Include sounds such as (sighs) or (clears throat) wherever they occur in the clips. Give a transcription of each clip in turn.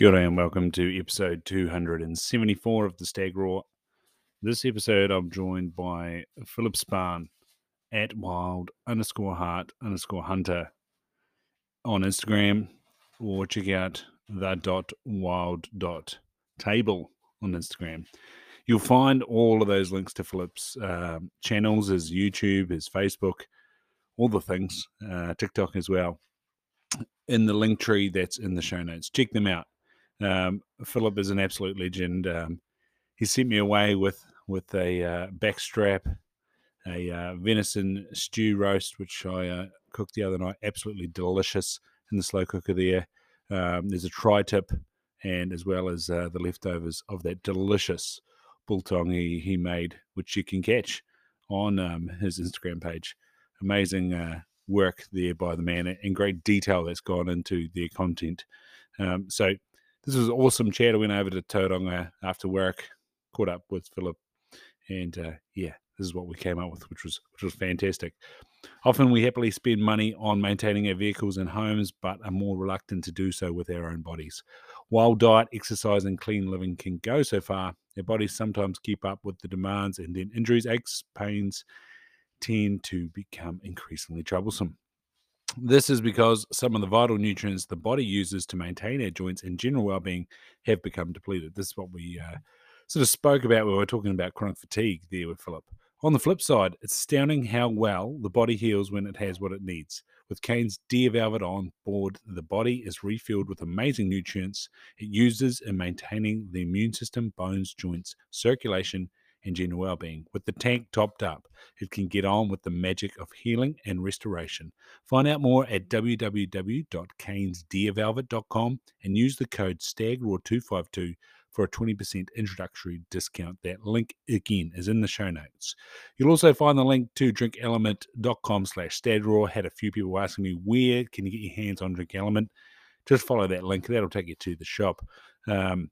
Good day and welcome to episode 274 of the Stag Roar. This episode, I'm joined by Philipp Spahn at wild underscore heart underscore hunter on Instagram, or check out the dot wild dot table on Instagram. You'll find all of those links to Philipp's um channels, his YouTube, his Facebook, all the things, uh, TikTok as well, in the link tree that's in the show notes. Check them out. Um, Philipp is an absolute legend. Um, he sent me away with with a uh, backstrap, a uh, venison stew roast, which I uh, cooked the other night. Absolutely delicious in the slow cooker there. Um, there's a tri tip, and as well as uh, the leftovers of that delicious biltong he, he made, which you can catch on um, his Instagram page. Amazing uh, work there by the man and great detail that's gone into their content. Um, so this was awesome chat. I went over to Tauranga after work, caught up with Philipp, and uh, yeah, this is what we came up with, which was which was fantastic. Often we happily spend money on maintaining our vehicles and homes, but are more reluctant to do so with our own bodies. While diet, exercise, and clean living can go so far, our bodies sometimes keep up with the demands, and then injuries, aches, pains tend to become increasingly troublesome. This is because some of the vital nutrients the body uses to maintain our joints and general well-being have become depleted. This is what we uh, sort of spoke about when we were talking about chronic fatigue there with Philipp. On the flip side, it's astounding how well the body heals when it has what it needs. With Canes Deer Velvet on board, the body is refilled with amazing nutrients it uses in maintaining the immune system, bones, joints, circulation, and general well-being. With the tank topped up, it can get on with the magic of healing and restoration. Find out more at www.canesdeervelvet.com and use the code STAGROAR252 for a 20% introductory discount. That link again is in the show notes. You'll also find the link to drinklmnt.com slash stagroar. Had a few people asking me where can you get your hands on Drink LMNT. Just follow that link. That'll take you to the shop. Um,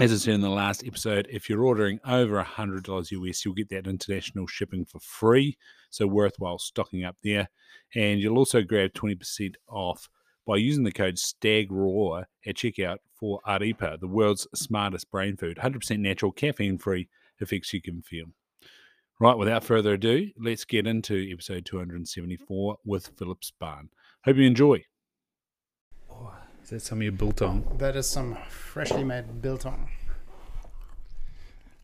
as I said in the last episode, if you're ordering over $100 US, you'll get that international shipping for free. So worthwhile stocking up there. And you'll also grab 20% off by using the code STAGROAR at checkout for Arepa, the world's smartest brain food. 100% natural, caffeine free, effects you can feel. Right, without further ado, let's get into episode 274 with Philipp Spahn. Hope you enjoy. Is that some of your biltong? That is some freshly made biltong.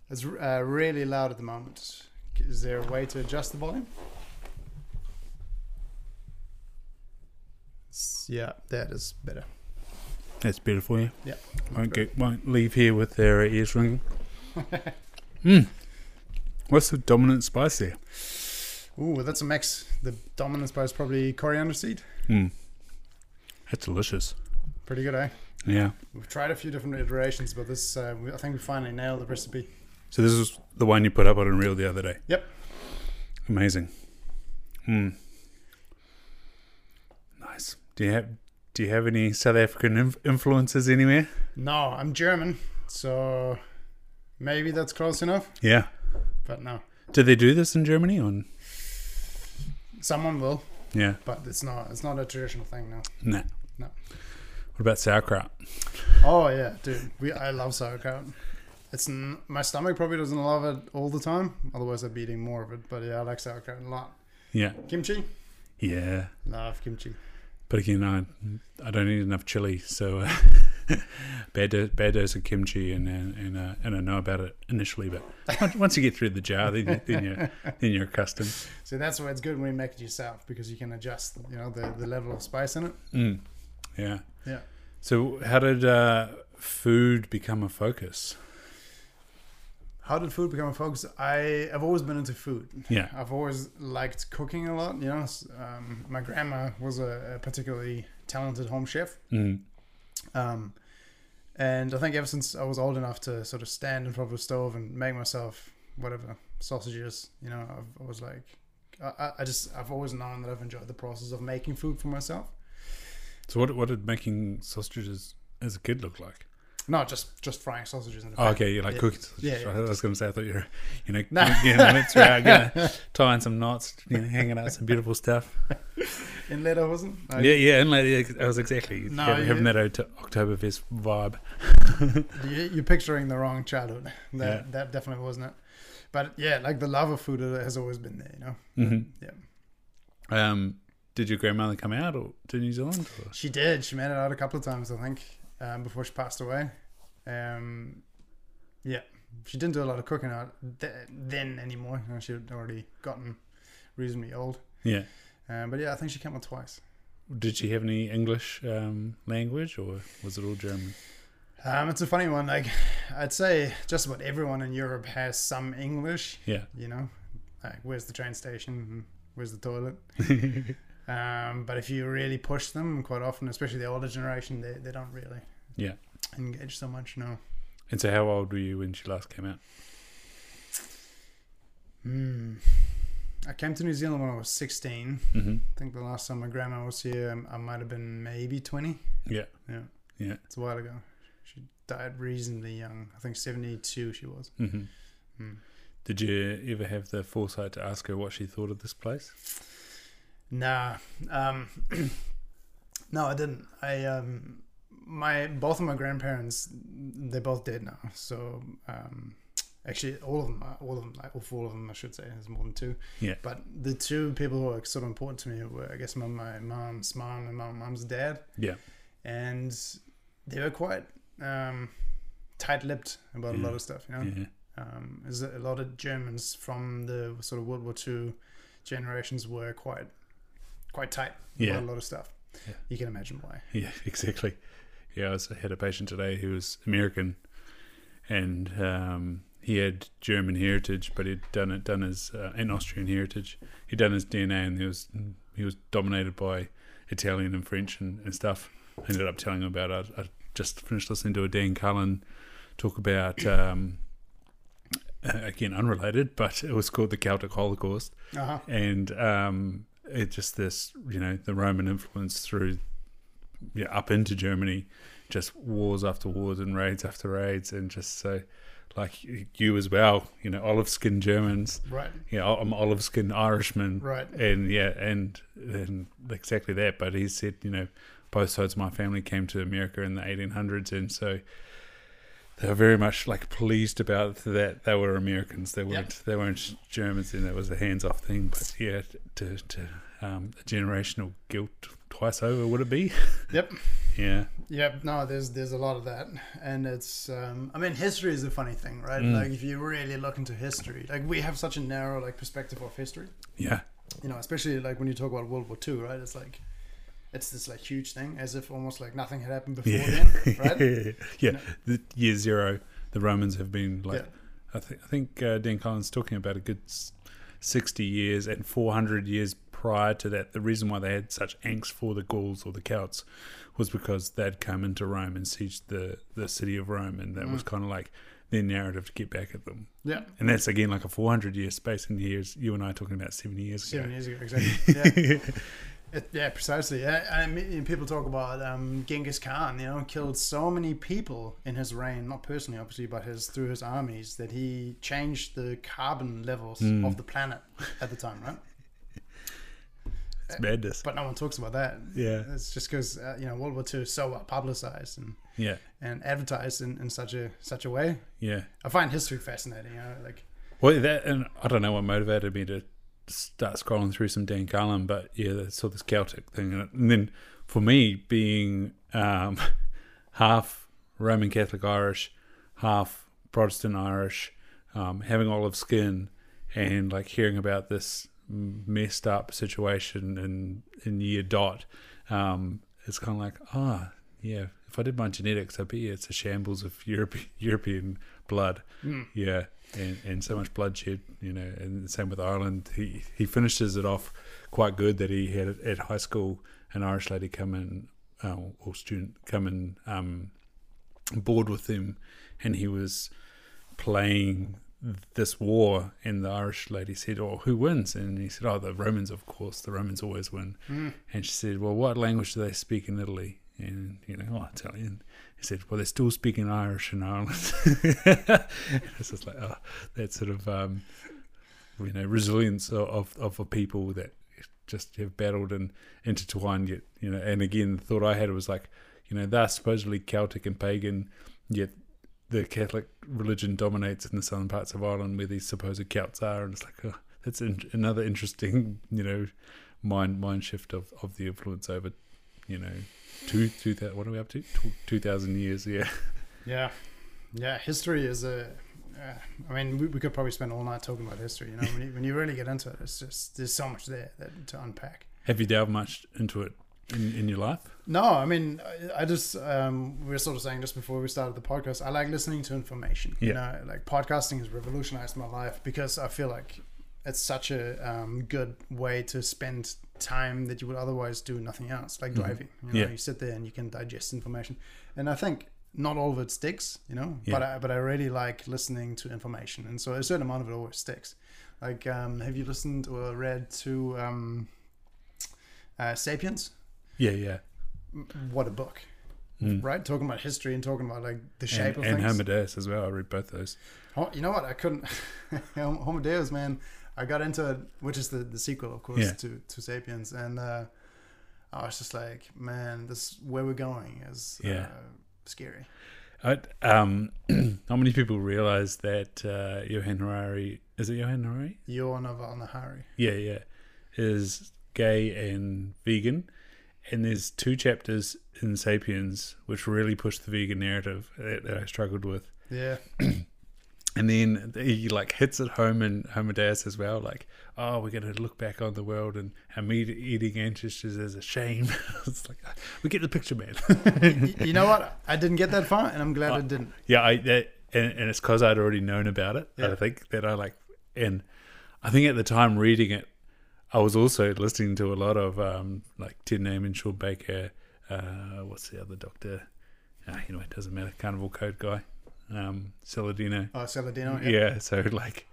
It's uh, really loud at the moment. Is there a way to adjust the volume? Yeah, that is better. That's better for you. Yeah. Won't get, won't leave here with their ears ringing. (laughs) mm. What's the dominant spice there? Ooh, that's a mix. The dominant spice probably coriander seed. Mm. That's delicious. Pretty good, eh? Yeah. We've tried a few different iterations, but this, uh, we, I think we finally nailed the recipe. So this is the one you put up on Unreal the other day. Yep. Amazing. Hmm. Nice. Do you have Do you have any South African inf- influences anywhere? No, I'm German, so maybe that's close enough. Yeah. But no, Do they do this in Germany? Or someone will, yeah. but it's not. It's not a traditional thing now. Nah. No. What about sauerkraut? Oh yeah, dude. We I love sauerkraut. It's n- my stomach probably doesn't love it all the time. Otherwise, I'd be eating more of it. But yeah, I like sauerkraut a lot. Yeah. Kimchi, Yeah. love kimchi. But again, I, I don't eat enough chili, so uh, (laughs) bad do- bad dose of kimchi, and and and, uh, and I know about it initially, but once- you get through the jar, then then you're then you're accustomed. So that's why it's good when you make it yourself because you can adjust, you know, the, the level of spice in it. Mm. Yeah. Yeah. So, how did uh, food become a focus? How did food become a focus? I have always been into food. Yeah. I've always liked cooking a lot. You know, um, my grandma was a, a particularly talented home chef. Mm. Um, and I think ever since I was old enough to sort of stand in front of a stove and make myself whatever sausages, you know, I've, I was like, I- I just I've always known that I've enjoyed the process of making food for myself. So, what what did making sausages as a kid look like? No, just just frying sausages in the Oh, pan. okay, you like Yeah. cooking. Yeah, yeah. I was going to say I thought you were, you know, (laughs) No. getting the mitts out, getting, tying some knots, you know, hanging out some beautiful stuff. (laughs) In leather, wasn't? Yeah, yeah, like, I was exactly No, having, having that Oktoberfest vibe. (laughs) You- You're picturing the wrong childhood. That Yeah. that definitely wasn't it. But yeah, like the love of food has always been there, you know. Mhm. Yeah. Um, did your grandmother come out or to New Zealand? Or? She did. She made it out a couple of times, I think, um, before she passed away. Um, yeah, she didn't do a lot of cooking out th- then anymore. You know, she had already gotten reasonably old. Yeah. Um, but yeah, I think she came out twice. Did she have any English um, language or was it all German? Um, it's a funny one. Like, I'd say just about everyone in Europe has some English. Yeah. You know, like where's the train station? Where's the toilet? (laughs) Um, but if you really push them, quite often, especially the older generation, they, they don't really Yeah. engage so much. No. and so, how old were you when she last came out? Hmm. I came to New Zealand when I was 16. hmm I think the last time my grandma was here, um, I might have been maybe 20. Yeah. Yeah. Yeah. It's a while ago. She died reasonably young. I think 72 she was. hmm Hmm. Did you ever have the foresight to ask her what she thought of this place? Nah. Um, (clears throat) no, I didn't. I um, my both of my grandparents, they're both dead now. So um, actually, all of them, are- all of them, like all four of them, I should say, there's more than two. Yeah. But the two people who are sort of important to me were, I guess, my my mom's mom and my mom's dad, Yeah. and they were quite um, tight-lipped about a lot of stuff. You know, Yeah. um, there's a lot of Germans from the sort of World War II generations were quite quite tight Yeah. a lot of stuff. Yeah. You can imagine why. Yeah, (laughs) exactly. Yeah, I, was, I had a patient today who was American, and um, he had German heritage, but he'd done it done his uh, and Austrian heritage. He'd done his DNA, and he was he was dominated by Italian and French and, and stuff. I ended up telling him about. it. I, I just finished listening to a Dan Carlin talk about. Um, again, unrelated, but it was called the Celtic Holocaust Uh huh. and um, it just this you know the Roman influence through yeah up into Germany, just wars after wars and raids after raids, and just so like you as well, you know, olive skinned Germans, Right. you know, I'm olive skinned Irishman, Right. and yeah, and and exactly that. But he said, you know, both sides of my family came to America in the 1800s, and so they were very much like pleased about that. They were Americans. They weren't. They weren't Germans, and that was a hands-off thing. But yeah, to to um, a generational guilt twice over would it be? Yep. (laughs) yeah. Yep. No, there's there's a lot of that, and it's. Um, I mean, history is a funny thing, right? Mm. Like if you really look into history, like we have such a narrow like perspective of history. Yeah. You know, especially like when you talk about World War II, right? It's like. It's this like huge thing, as if almost like nothing had happened before Yeah. then, (laughs) right? yeah. No. The year zero, the Romans have been like. Yeah. I think I think uh, Dan Carlin talking about a good sixty years and four hundred years prior to that. The reason why they had such angst for the Gauls or the Celts was because they'd come into Rome and sieged the the city of Rome, and that was kind of like their narrative to get back at them. Yeah. And that's again like a four hundred year space. And here's you and I talking about seventy years Seven ago. years ago, exactly. (laughs) Yeah. It, yeah, precisely. Yeah, I mean, people talk about um, Genghis Khan. You know, killed so many people in his reign, not personally, obviously, but his through his armies, that he changed the carbon levels Mm. of the planet at the time, right? (laughs) It's madness. But no one talks about that. Yeah. It's just because uh, you know World War II is so well publicized and, Yeah. and advertised in, in such a such a way. Yeah. I find history fascinating. You know, like Well, that and I don't know what motivated me to start scrolling through some Dan Carlin, but yeah, I saw this Celtic thing, and then for me being um, (laughs) half Roman Catholic Irish, half Protestant Irish, um, having olive skin, and like hearing about this messed up situation in in year dot, um, it's kind of like ah. yeah, if I did my genetics, I'd be it's a shambles of Europe, (laughs) European blood. mm, Yeah, and, and so much bloodshed, you know, and the same with Ireland. He he finishes it off quite good that he had at high school an Irish lady come in, uh, or student come in, um, board with him, and he was playing this war, and the Irish lady said, "Oh, who wins?" And he said, "Oh, the Romans, of course. The Romans always win." mm, And she said, "Well, what language do they speak in Italy?" And, you know, oh, Italian. Said, well, they're still speaking Irish in Ireland. (laughs) it's just like, oh, that sort of, um, you know, resilience of, of, of a people that just have battled and intertwined yet, you know, and again, the thought I had was like, you know, they're supposedly Celtic and pagan, yet the Catholic religion dominates in the southern parts of Ireland where these supposed Celts are, and it's like, oh, that's in, another interesting, (laughs) you know, mind mind shift of, of the influence over, you know, two two thousand. What are we up to? Two thousand years. Yeah. Yeah, yeah. History is a. Uh, I mean, we, we could probably spend all night talking about history. You know, when you, when you really get into it, it's just there's so much there that, to unpack. Have you delved much into it in, in your life? No, I mean, I, I just um, we were sort of saying just before we started the podcast. I like listening to information. You know, like podcasting has revolutionized my life because I feel like it's such a um, good way to spend time that you would otherwise do nothing else, like driving. You know, Yeah. you sit there and you can digest information, and I think not all of it sticks, you know. Yeah. But I, but I really like listening to information, and so a certain amount of it always sticks. Like, um, have you listened or read to um, uh, *Sapiens*? Yeah, yeah. What a book, Mm. right? Talking about history and talking about like the shape And, of and things. Homo Deus as well. I read both those. Oh, you know what? I couldn't. (laughs) Homo Deus, man. I got into it, which is the, the sequel, of course, Yeah. to, to Sapiens, and uh, I was just like, man, this where we're going is uh, scary. I, um, (clears throat) not many people realize that uh, Johan Harari is it Johan Harari? Naval Nahari. Yeah, yeah, is gay and vegan, and there's two chapters in *Sapiens* which really push the vegan narrative that, that I struggled with. Yeah, (clears throat) And then he like hits it home in Homo Deus as well, like, oh, we're gonna look back on the world and our meat eating ancestors as a shame. (laughs) it's like we get the picture, man. You know what? I didn't get that far, and I'm glad I didn't. yeah, I that, and, and it's because I'd already known about it. Yeah. I think that I like, and I think at the time reading it, I was also listening to a lot of um like Ted Naiman, Sean Baker, uh, what's the other doctor? Ah, you know, it doesn't matter. Carnivore Code guy, um, Saladino. Oh, Saladino. yeah. so like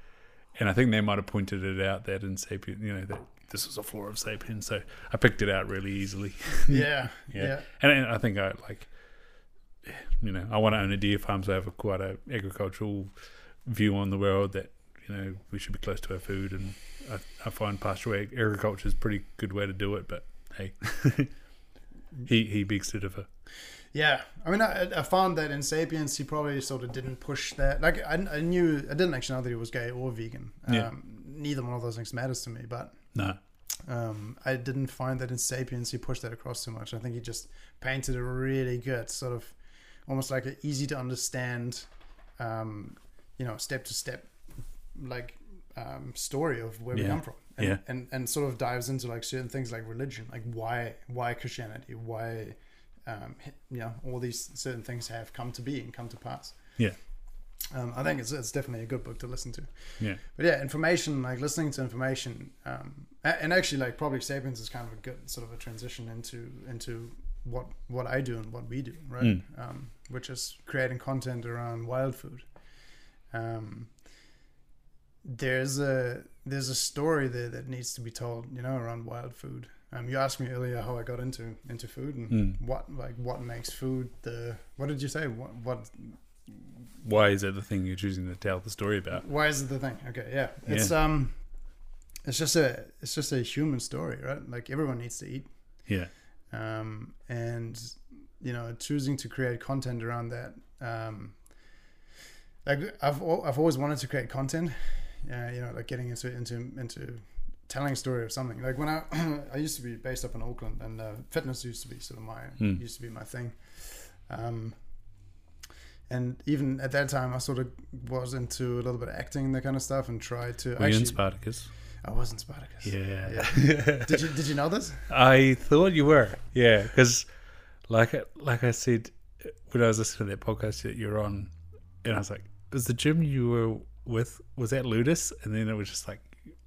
and i think they might have pointed it out that in sapien you know that this was a flaw of sapien so i picked it out really easily (laughs) yeah, Yeah. yeah. and, and i think i like you know i want to own a deer farm so i have a quite a agricultural view on the world that you know we should be close to our food and i, I find pastoral agriculture is a pretty good way to do it but hey (laughs) he he begs to differ Yeah, I mean, I, I found that in *Sapiens* he probably sort of didn't push that. Like, I, I knew I didn't actually know that he was gay or vegan. Um, Yeah. Neither one of those things matters to me, but no um, I didn't find that in *Sapiens* he pushed that across too much. I think he just painted a really good sort of, almost like an easy to understand, um, you know, step to step, like um, story of where we come from. And, Yeah. and and sort of dives into like certain things like religion, like why why Christianity, why um, you know all these certain things have come to be and come to pass. Yeah. Um, I think it's, it's definitely a good book to listen to. yeah But yeah, information, like listening to information, um, and actually, like probably Sapiens is kind of a good sort of a transition into into what what I do and what we do, right? Mm. Um, which is creating content around wild food. Um, there's a there's a story there that needs to be told, you know, around wild food. Um, you asked me earlier how I got into into food and Mm. what like what makes food the what did you say what what why is it the thing you're choosing to tell the story about Why is it the thing? Okay, yeah. It's um it's just a it's just a human story, right? Like everyone needs to eat. yeah Um and you know, choosing to create content around that um like I've I've always wanted to create content. Uh, you know, like getting into into into telling a story of something. Like when I (clears throat) I used to be based up in Auckland and uh, fitness used to be sort of my Hmm. used to be my thing. Um and even at that time, I sort of was into a little bit of acting, and that kind of stuff, and tried to. were you in Spartacus I was in Spartacus. yeah yeah. (laughs) Did you Did you know this? I thought you were, yeah, because like like I said when I was listening to that podcast that you're on, and I was like, "Was the gym you were with was that Ludus?" And then it was just like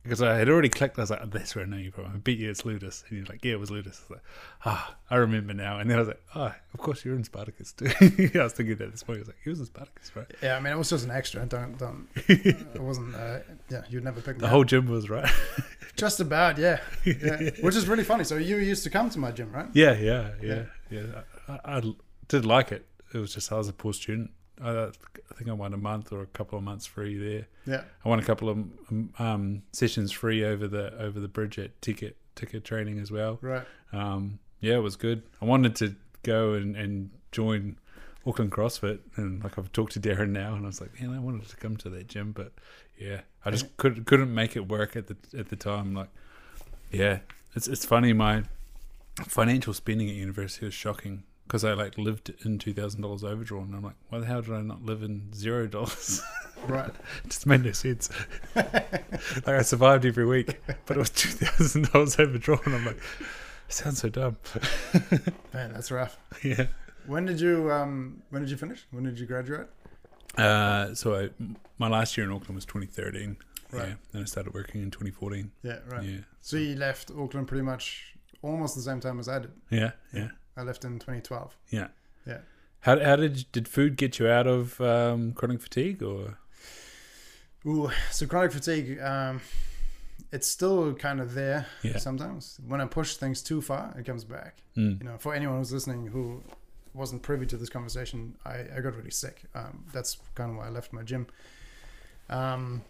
because I had already clicked, I was like, oh, "That's where I know you from." I bet you it's Ludus, and you're like, "Yeah, it was Ludus." I was like, "Ah, I remember now." And then I was like, "Oh, of course you're in Spartacus too." (laughs) I was thinking that at this point. I was like, "He was in Spartacus, right?" Yeah, I mean, it was just an extra. Don't don't. it wasn't. Uh, yeah, you'd never pick. (laughs) The up. whole gym was right. (laughs) Just about, yeah. yeah. Which is really funny. So you used to come to my gym, right? yeah, yeah, yeah, yeah. I, I did like it. It was just I was a poor student. I, I think I won a month or a couple of months free there. Yeah. I won a couple of um, um, sessions free over the over the bridge at ticket ticket training as well. Right. Um, yeah, it was good. I wanted to go and, and join Auckland CrossFit, and like I've talked to Darren now, and I was like, man, I wanted to come to that gym, but yeah, I just couldn't couldn't make it work at the at the time. Like, yeah, it's it's funny. My financial spending at university was shocking because I like lived in two thousand dollars overdrawn. And I'm like, why the hell did I not live in zero dollars? (laughs) Right. it (laughs) just made no sense. (laughs) like I survived every week, but it was two thousand dollars overdrawn. I'm like, sounds so dumb. Man, that's rough. yeah. When did you um when did you finish? When did you graduate? Uh, so I, my last year in Auckland was 2013. Right. Yeah. Then I started working in 2014. Yeah, right. Yeah. So you left Auckland pretty much almost the same time as I did. Yeah. Yeah. I left in 2012. Yeah. Yeah. How how did did food get you out of um, chronic fatigue or? Ooh, so chronic fatigue, um, it's still kind of there Yeah. sometimes. When I push things too far, it comes back. Mm. You know, for anyone who's listening who wasn't privy to this conversation, I, I got really sick. Um, that's kind of why I left my gym. Um,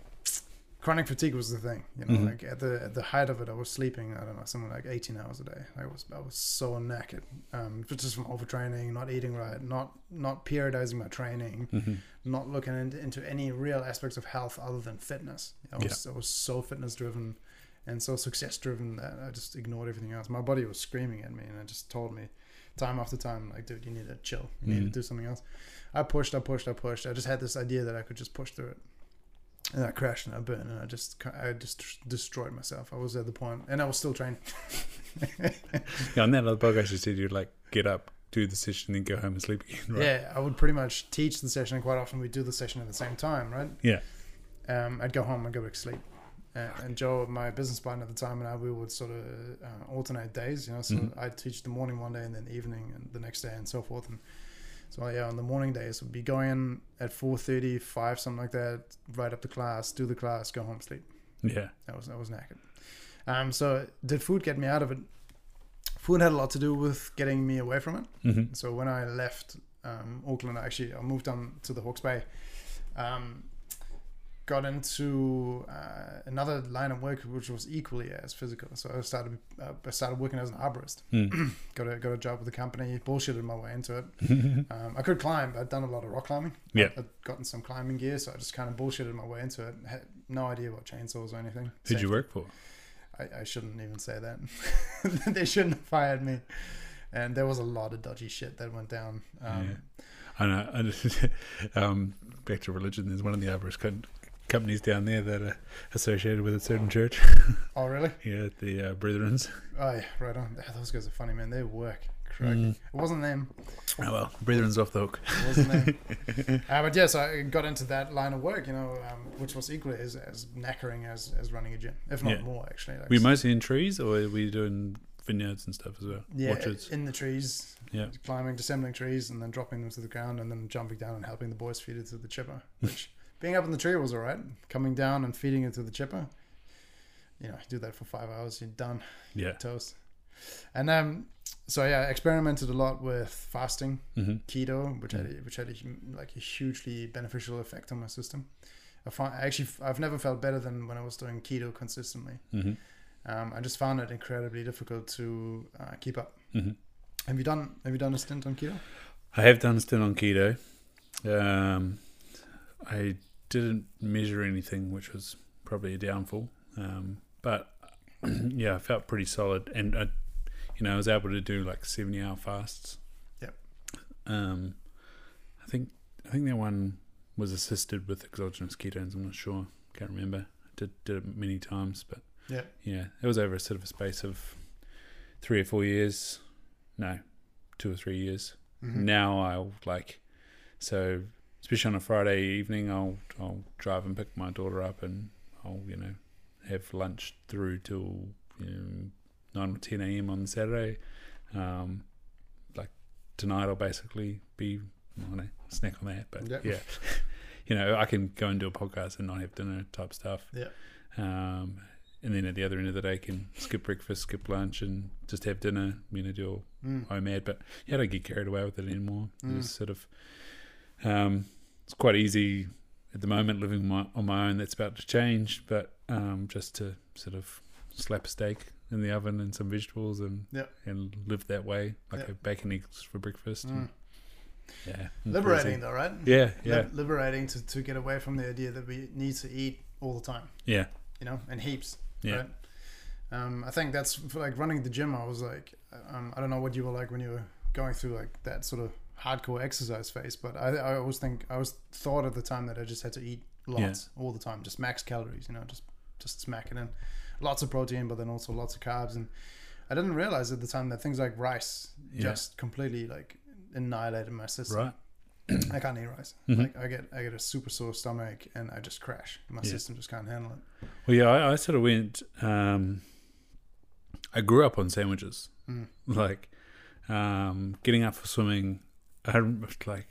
chronic fatigue was the thing. You know, Mhm. like at the at the height of it, I was sleeping. I don't know, something like eighteen hours a day. I was I was so knackered, um, just from overtraining, not eating right, not not periodizing my training, hmm not looking into, into any real aspects of health other than fitness. I was I was so fitness driven and so success driven that I just ignored everything else. My body was screaming at me and it just told me time after time, like, dude, you need to chill. You need Mhm. to do something else. I pushed, I pushed, I pushed. I just had this idea that I could just push through it. And I crashed and I burned and I just I just destroyed myself. I was at the point and I was still training. (laughs) Yeah. On that other podcast, you said you'd like get up, do the session, then go home and sleep again. Right. Yeah, I would pretty much teach the session. and Quite often, we'd do the session at the same time, right? Yeah. Um, I'd go home and go back to sleep. Uh, and Joe, my business partner at the time, and I, we would sort of uh, alternate days. You know, so Mhm. I'd teach the morning one day, and then the evening, and the next day, and so forth. And so yeah, on the morning days, would be going at 4:30, 5, something like that. Right up to class, do the class, go home, sleep. Yeah. That was that was knackered. Um, so did food get me out of it? Food had a lot to do with getting me away from it. hmm So when I left um, Auckland, actually, I moved on to the Hawke's Bay. Um, got into uh, another line of work which was equally as physical. So I started uh, I started working as an arborist. Mm. (clears throat) got a got a job with the company. Bullshitted my way into it. (laughs) Um, I could climb. I'd done a lot of rock climbing. Yeah. I'd, gotten some climbing gear, so I just kind of bullshitted my way into it. Had no idea about chainsaws or anything. Who'd you work for? I, I shouldn't even say that. (laughs) they shouldn't have fired me. And there was a lot of dodgy shit that went down. Um, I know. I just, (laughs) um, back to religion. There's one of the arborist co- companies down there that are associated with a certain church. Oh, really? (laughs) yeah, the uh, Brethrens. Oh, yeah, right on. Those guys are funny, man. They work. Mm. It wasn't them. Oh well, Brethren's off the hook. It wasn't them. (laughs) uh, but yes, I got into that line of work, you know, um, which was equally as, as knackering as, as running a gym, if not Yeah. more, actually. Like, Were mostly in trees, or were you doing vineyards and stuff as well? yeah, Orchards. in the trees, Yeah. climbing, dissembling trees, and then dropping them to the ground, and then jumping down and helping the boys feed it to the chipper. (laughs) Which being up in the tree was all right. Coming down and feeding it to the chipper, you know, you do that for five hours, you're done, Yeah. toast. And um, so yeah, I experimented a lot with fasting, hmm keto, which had a, which had a, like a hugely beneficial effect on my system. I found I actually I've never felt better than when I was doing keto consistently. hmm Um, I just found it incredibly difficult to uh, keep up. hmm Have you done Have you done a stint on keto? I have done a stint on keto. Um, I didn't measure anything, which was probably a downfall. Um, but (clears throat) yeah, I felt pretty solid, and I, you know, I was able to do like seventy-hour fasts. Yep. Um, I think I think that one was assisted with exogenous ketones. I'm not sure. Can't remember. Did did it many times, but Yeah. yeah, it was over a sort of a space of three or four years. No, two or three years Mhm. now I'll like so especially on a Friday evening I'll I'll drive and pick my daughter up and I'll you know have lunch through till you know, nine or ten a.m. on Saturday. Um, like tonight I'll basically be I don't know snack on that, but Yep. yeah, (laughs) you know I can go and do a podcast and not have dinner type stuff. Yeah. Um, and then at the other end of the day I can skip breakfast, skip lunch, and just have dinner. You know, do all Mm. OMAD. But yeah, I don't get carried away with it anymore. Mm. It's sort of um, it's quite easy at the moment living my, on my own. That's about to change, but um, just to sort of slap a steak in the oven and some vegetables and Yep. and live that way, like Yep. a bacon eggs for breakfast. Mm. and- yeah, Liberating crazy. though, right? Yeah, yeah, Lib- liberating to, to get away from the idea that we need to eat all the time, yeah, you know, and heaps. yeah. Right? Um, I think that's for like running the gym. I was like, um, I don't know what you were like when you were going through like that sort of hardcore exercise phase, but I, I always think I was thought at the time that I just had to eat lots all the time, just max calories, you know, just just smack it in, lots of protein, but then also lots of carbs, and I didn't realize at the time that things like rice Yeah. just completely like annihilated my system. Right. (clears throat) I can't eat rice. Mhm. Like I get I get a super sore stomach and I just crash. My Yeah. system just can't handle it. Well, yeah, I, I sort of went. Um, I grew up on sandwiches, Mm. like um, getting up for swimming. I like.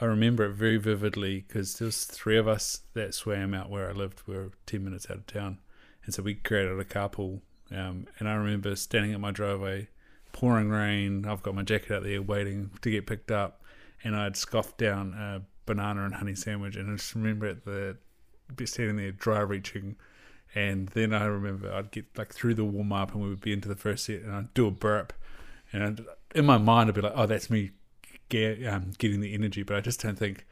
I remember it very vividly because there was three of us that swam out where I lived. We were ten minutes out of town, and so we created a carpool. Um, and I remember standing at my driveway, pouring rain. I've got my jacket out there waiting to get picked up, and I'd scoffed down a banana and honey sandwich. And I just remember at the be standing there dry reaching and then I remember I'd get like through the warm up and we would be into the first set and I'd do a burp and I'd, in my mind I'd be like oh that's me get, um, getting the energy but I just don't think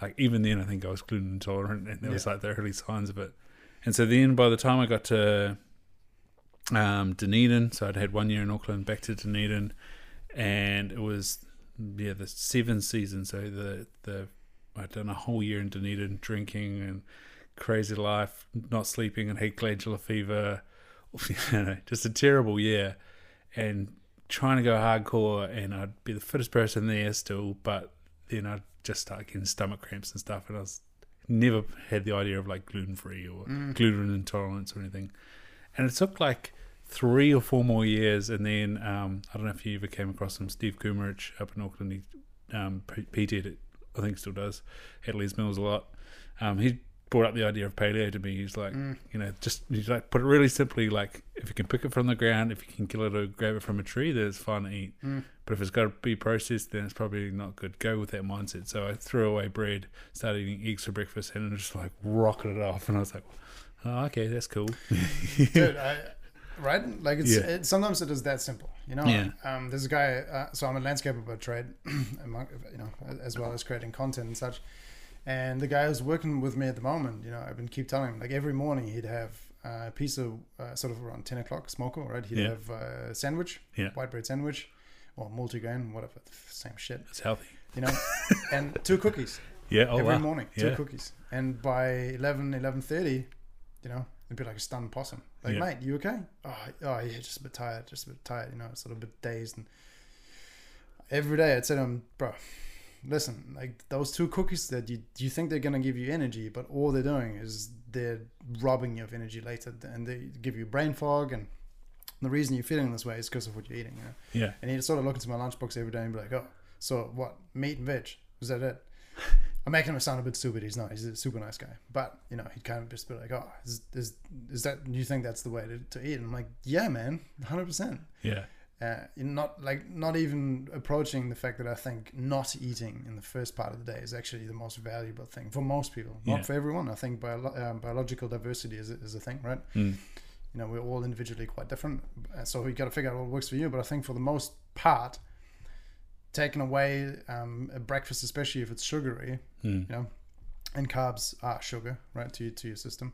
like even then I think I was gluten intolerant and there was like the early signs of it and so then by the time I got to um, Dunedin so I'd had one year in Auckland back to Dunedin and it was yeah the seventh season so the the I'd done a whole year in Dunedin drinking and crazy life, not sleeping, and had glandular fever. (laughs) You know, just a terrible year, and trying to go hardcore. And I'd be the fittest person there still, but then I'd just start getting stomach cramps and stuff. And I was never had the idea of like gluten free or Mm. gluten intolerance or anything. And it took like three or four more years, and then um, I don't know if you ever came across him, Steve Kumarich up in Auckland. He um, PT it, I think still does at Les Mills a lot. Um, he brought up the idea of paleo to me. He's like, Mm. you know, just he's like put it really simply, like if you can pick it from the ground, if you can kill it or grab it from a tree, then it's fine to eat. Mm. But if it's got to be processed, then it's probably not good. Go with that mindset. So I threw away bread, started eating eggs for breakfast, and just like rocketed it off. And I was like, oh, okay, that's cool. Dude, (laughs) I, right? Like it's Yeah. it, sometimes it is that simple, you know. Yeah. Um, there's a guy. Uh, so I'm a landscaper by trade, (clears throat) among, you know, as well as creating content and such. And the guy who's working with me at the moment, you know, I've been keep telling him like every morning he'd have a piece of uh, sort of around ten o'clock smoker, right? He'd Yeah. have a sandwich, Yeah. white bread sandwich, or multigrain, whatever, same shit, It's healthy. you know, (laughs) and two cookies Yeah. Oh every wow. morning, two Yeah. cookies. And by 11, 11.30, you know, it'd be like a stunned possum. Like, Yeah. mate, you okay? Oh, oh, yeah, just a bit tired, just a bit tired, you know, sort of a bit dazed. And every day I'd say to him, bro, listen, like those two cookies that you, you think they're going to give you energy, but all they're doing is they're robbing you of energy later and they give you brain fog. And the reason you're feeling this way is because of what you're eating, you know. Yeah. And he'd sort of look into my lunchbox every day and be like, "Oh, so what? Meat and veg? Was that it?" (laughs) I'm making him sound a bit stupid. He's not. He's a super nice guy. But you know, he'd kind of just be like, "Oh, is is, is that? Do you think that's the way to, to eat?" And I'm like, "Yeah, man, hundred percent." Yeah. Uh, not like not even approaching the fact that I think not eating in the first part of the day is actually the most valuable thing for most people, not Yeah. for everyone. I think bio- um, biological diversity is a, is a thing, right? Mm. you know we're all individually quite different Uh, so we got to figure out what works for you but i think for the most part taking away um, a breakfast especially if it's sugary Mm. you know and carbs are sugar right to, to your system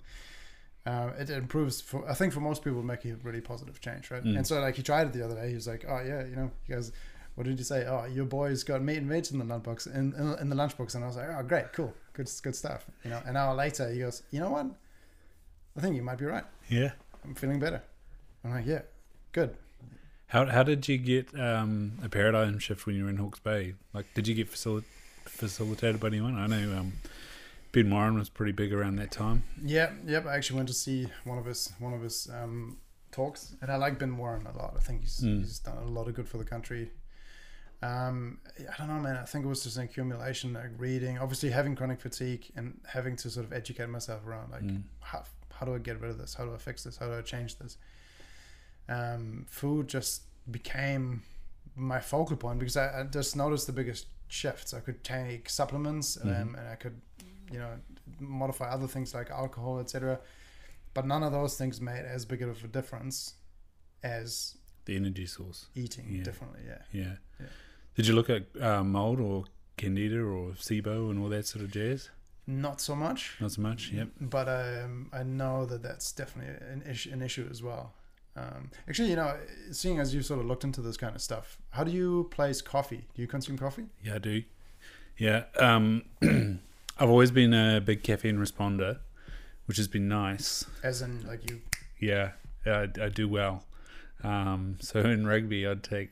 uh, it improves for i think for most people make a really positive change right Mm. and so like he tried it the other day he was like oh yeah you know you guys what did you say oh your boy's got meat and veg in the lunchbox in, in, in the lunchbox and i was like oh great cool good good stuff you know an hour later he goes you know what i think you might be right Yeah. I'm feeling better. I'm like, yeah, good. How how did you get um, a paradigm shift when you were in Hawke's Bay? Like, did you get facil- facilitated by anyone? I know um, Ben Warren was pretty big around that time. Yeah, yep. I actually went to see one of his one of his um, talks, and I like Ben Warren a lot. I think he's Mm. he's done a lot of good for the country. Um, I don't know, man. I think it was just an accumulation, like reading, obviously having chronic fatigue, and having to sort of educate myself around like Mm. how how do I get rid of this? How do I fix this? How do I change this? Um, food just became my focal point because I, I just noticed the biggest shifts. I could take supplements um, Mhm. and I could, you know, modify other things like alcohol, etc. But none of those things made as big of a difference as The energy source. eating Yeah. differently. Yeah. Yeah. Yeah. Did you look at uh, mold or candida or SIBO and all that sort of jazz? Not so much. Not so much. Yep. But um, I know that that's definitely an issue, an issue as well. Um, actually, you know, seeing as you've sort of looked into this kind of stuff, how do you place coffee? Do you consume coffee? Yeah, I do. Yeah. Um, (clears throat) I've always been a big caffeine responder, which has been nice. As in, like you? Yeah, I, I do well. Um, so in rugby, I'd take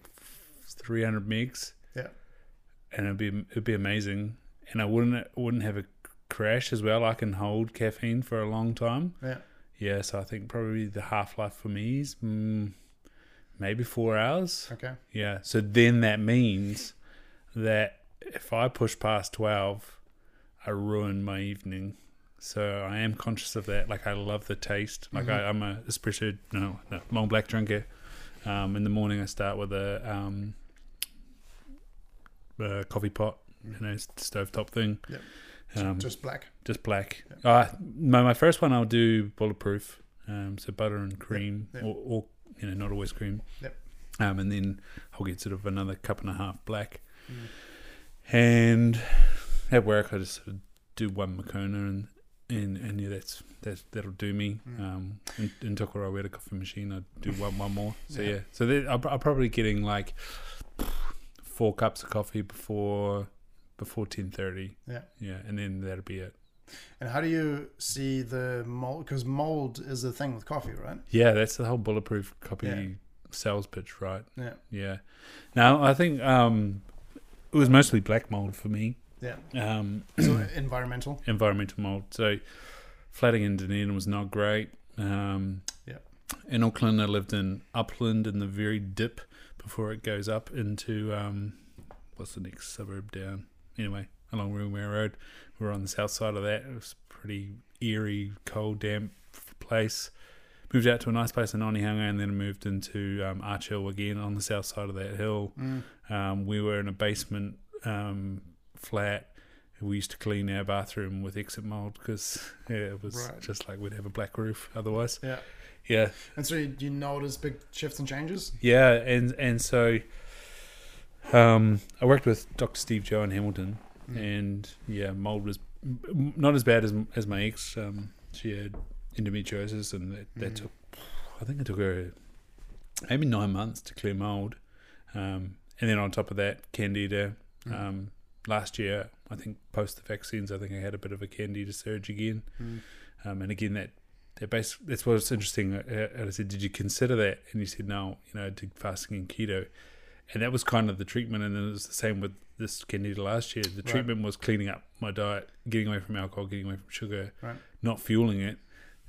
300 megs. Yeah. And it'd be it'd be amazing, and I wouldn't wouldn't have a crash as well. I can hold caffeine for a long time. Yeah. Yeah, so I think probably the half life for me is mm, maybe four hours. Okay. Yeah. So then that means that if I push past 12, I ruin my evening. So I am conscious of that. Like I love the taste. Like Mhm. I, I'm a espresso, no, no, long black drinker. Um, in the morning, I start with a, um, a coffee pot, you know, stovetop thing. Yep. Um, Just black. just black. Uh, my my first one I'll do bulletproof, um, so butter and cream, yep. Or, or you know not always cream. Yep. Um, and then I'll get sort of another cup and a half black, Mm. and at work I just sort of do one Makona and and and yeah that's that's that'll do me. Mm. Um, in, in Tokoro we had a coffee machine. I do one one more. So Yeah. yeah, so I'm, I'm probably getting like four cups of coffee before before ten thirty. Yeah. Yeah, and then that'll be it. And how do you see the mold? Because mold is the thing with coffee, right? Yeah, that's the whole bulletproof coffee Yeah. sales pitch, right? Yeah. Yeah. Now I think um, it was mostly black mold for me, Yeah. um, So environmental. (clears throat) environmental mold. So flooding in Dunedin was not great. Um, Yeah. In Auckland, I lived in Upland in the very dip before it goes up into um, what's the next suburb down? Anyway, along Remuera Road. We were on the south side of that. It was pretty eerie, cold, damp place. Moved out to a nice place in Onehunga and then moved into um, Arch Hill again on the south side of that hill. Mm. Um, we were in a basement um, flat. We used to clean our bathroom with exit mold because yeah, it was Right. just like we'd have a black roof otherwise. Yeah. Yeah, And so you, you notice big shifts and changes? yeah, and and so um, I worked with Dr. Steve Joe in Hamilton, Mm. and yeah, mold was not as bad as as my ex. Um, she had endometriosis, and that, that Mm. took I think it took her maybe nine months to clear mold, um, and then on top of that, candida. Mm. Um, last year, I think post the vaccines, I think I had a bit of a candida surge again, Mm. um, and again that. that base, that's what's interesting. Uh, and I said, "Did you consider that?" And you said, "No." You know, I did fasting and keto, and that was kind of the treatment. And then it was the same with this candida last year. The Right. treatment was cleaning up my diet, getting away from alcohol, getting away from sugar, Right. not fueling it.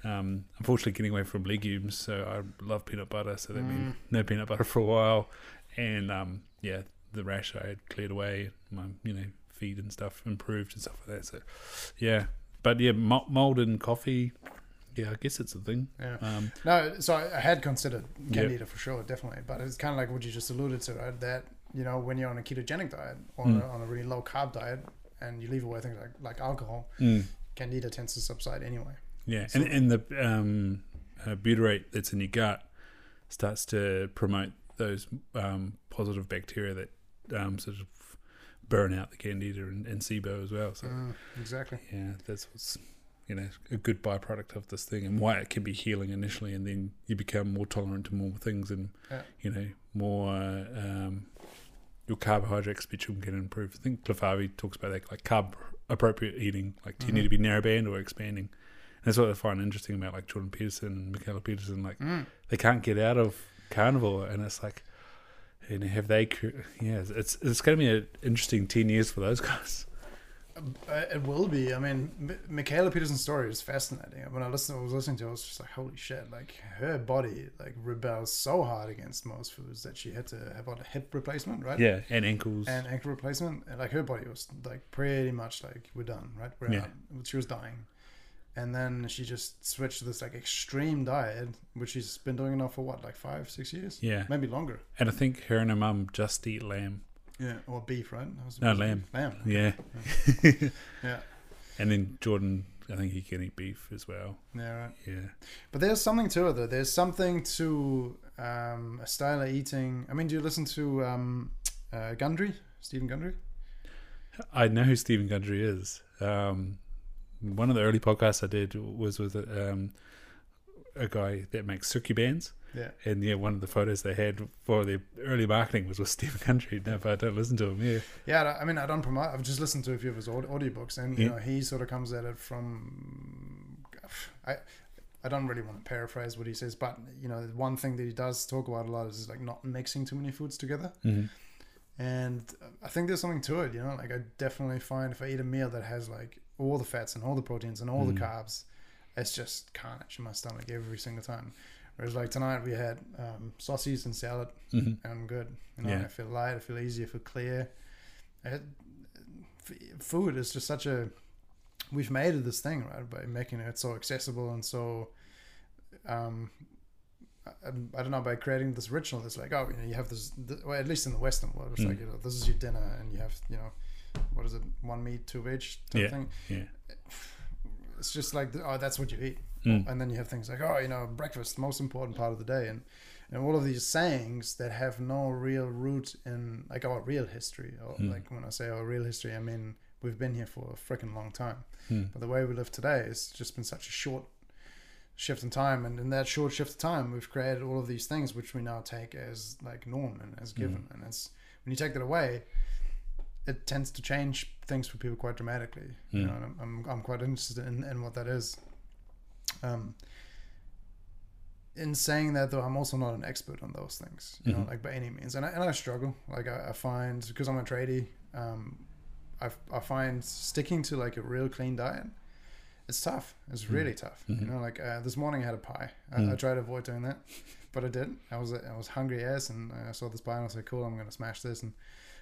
Um, unfortunately, getting away from legumes. So I love peanut butter. So that meant Mm. no peanut butter for a while, and um, yeah, the rash I had cleared away. My you know feed and stuff improved and stuff like that. So yeah, but yeah, mold and coffee. Yeah, I guess it's a thing. Yeah. Um, No, so I had considered candida for sure, definitely. But it's kind of like what you just alluded to, right? That you know, when you're on a ketogenic diet or Mm. on a really low carb diet, and you leave away things like like alcohol, mm, candida tends to subside anyway. yeah, So- and and the um, uh, butyrate that's in your gut starts to promote those um, positive bacteria that um, sort of burn out the candida and, and SIBO as well. So Mm, exactly. yeah, that's what's you know a good byproduct of this thing, and why it can be healing initially, and then you become more tolerant to more things, and Yeah. you know more um, your carbohydrate spectrum can improve. I think Clafavi talks about that, like carb appropriate eating. Like, do you need Mhm. to be narrowband or expanding? And that's what I find interesting about like Jordan Peterson and Mikhaila Peterson. Like, Mm. they can't get out of carnivore, and it's like. And have they? Yeah, it's it's going to be an interesting ten years for those guys. Uh, it will be. I mean, M- Mikhaila Peterson's story is fascinating. When I listened, I was listening to, it, I was just like, "Holy shit!" Like her body like rebels so hard against most foods that she had to have a hip replacement, right? Yeah, and ankles. And ankle replacement, and like her body was like pretty much like we're done, right? We're Yeah. out. She was dying, and then she just switched to this like extreme diet, which she's been doing now for what, like five, six years, Yeah. maybe longer. And I think her and her mum just eat lamb. Yeah, or beef, right? No, was lamb. Lamb. Yeah. (laughs) Yeah, And then Jordan, I think he can eat beef as well. yeah, right. Yeah. But there's something to it though. There's something to um, a style of eating. I mean, do you listen to um, uh, Gundry, Steven Gundry? I know who Steven Gundry is. Um, one of the early podcasts I did was with um, a guy that makes suki bands. Yeah. And yeah, one of the photos they had for their early marketing was with (laughs) Steven Gundry. No, but I don't listen to him. Yeah. Yeah, I mean, I don't promote. I've just listened to a few of his audiobooks, and you Yeah. know, he sort of comes at it from. I, I don't really want to paraphrase what he says, but you know, one thing that he does talk about a lot is like not mixing too many foods together, Mm-hmm. and I think there's something to it. You know, like I definitely find if I eat a meal that has like all the fats and all the proteins and all Mm. the carbs, it's just carnage in my stomach every single time. Whereas like tonight we had um, sausage and salad, Mm-hmm. and I'm good. You know, Yeah. I feel light. I feel easy. I feel clear. It, food is just such a. We've made it this thing, right? By making it so accessible and so. Um, I, I don't know by creating this ritual. It's like oh, you know, you have this. th- Well, at least in the Western world, it's Mm. like you know, this is your dinner, and you have you know, what is it? One meat, two veg type Yeah. thing. Yeah. It's just like oh, that's what you eat Mm. and then you have things like oh you know breakfast most important part of the day and and all of these sayings that have no real root in like our real history or Hmm. like when i say our real history i mean we've been here for a freaking long time Mm. but the way we live today has just been such a short shift in time and in that short shift of time we've created all of these things which we now take as like norm and as given and it's when you take that away it tends to change things for people quite dramatically you Mm. know and I'm, I'm, I'm quite interested in, in what that is um, in saying that though i'm also not an expert on those things you know Mhm. like by any means and i, and I struggle like I, I find because i'm a tradie um, I, I find sticking to like a real clean diet it's tough it's Mm. really tough you Mhm. know like uh, this morning i had a pie I, Mm. I tried to avoid doing that but i did i was i was hungry as and i saw this pie and i was like cool i'm gonna smash this and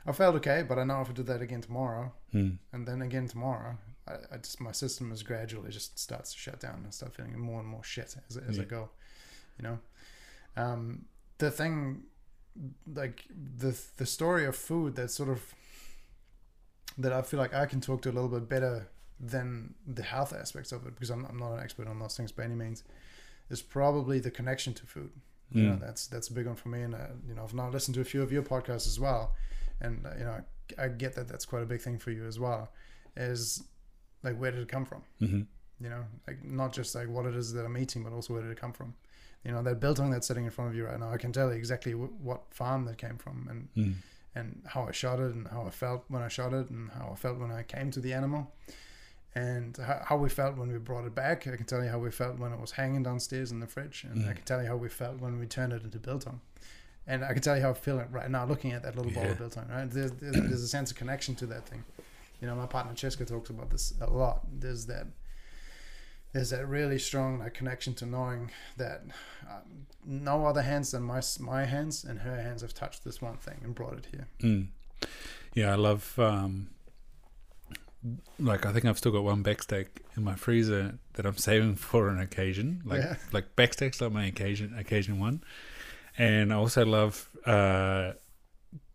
i felt okay but i know if i do that again tomorrow Mm. and then again tomorrow, I, I just my system is gradually just starts to shut down and start feeling more and more shit as, as I go, you know. Um, the thing, like the the story of food that sort of that I feel like I can talk to a little bit better than the health aspects of it because I'm, I'm not an expert on those things by any means. Is probably the connection to food. You know, Mm. that's that's a big one for me, and uh, you know, I've now listened to a few of your podcasts as well, and you know, I, I get that that's quite a big thing for you as well. Is like where did it come from? Mm-hmm. You know, like not just like what it is that I'm eating, but also where did it come from? You know, that biltong that's sitting in front of you right now, I can tell you exactly w- what farm that came from, and Mm. and how I shot it, and how I felt when I shot it, and how I felt when I came to the animal, and how, how we felt when we brought it back. I can tell you how we felt when it was hanging downstairs in the fridge, and I Mm. can tell you how we felt when we turned it into biltong. And I can tell you how I feel right now looking at that little ball of Yeah. biltong. Right, there's, there's, there's a sense of connection to that thing. You know, my partner Cheska talks about this a lot. There's that there's that really strong like connection to knowing that um, no other hands than my my hands and her hands have touched this one thing and brought it here. Mm. Yeah, I love. Um, like I think I've still got one back steak in my freezer that I'm saving (laughs) for an occasion. Like Yeah. like back steaks like my occasion occasion one, and I also love uh,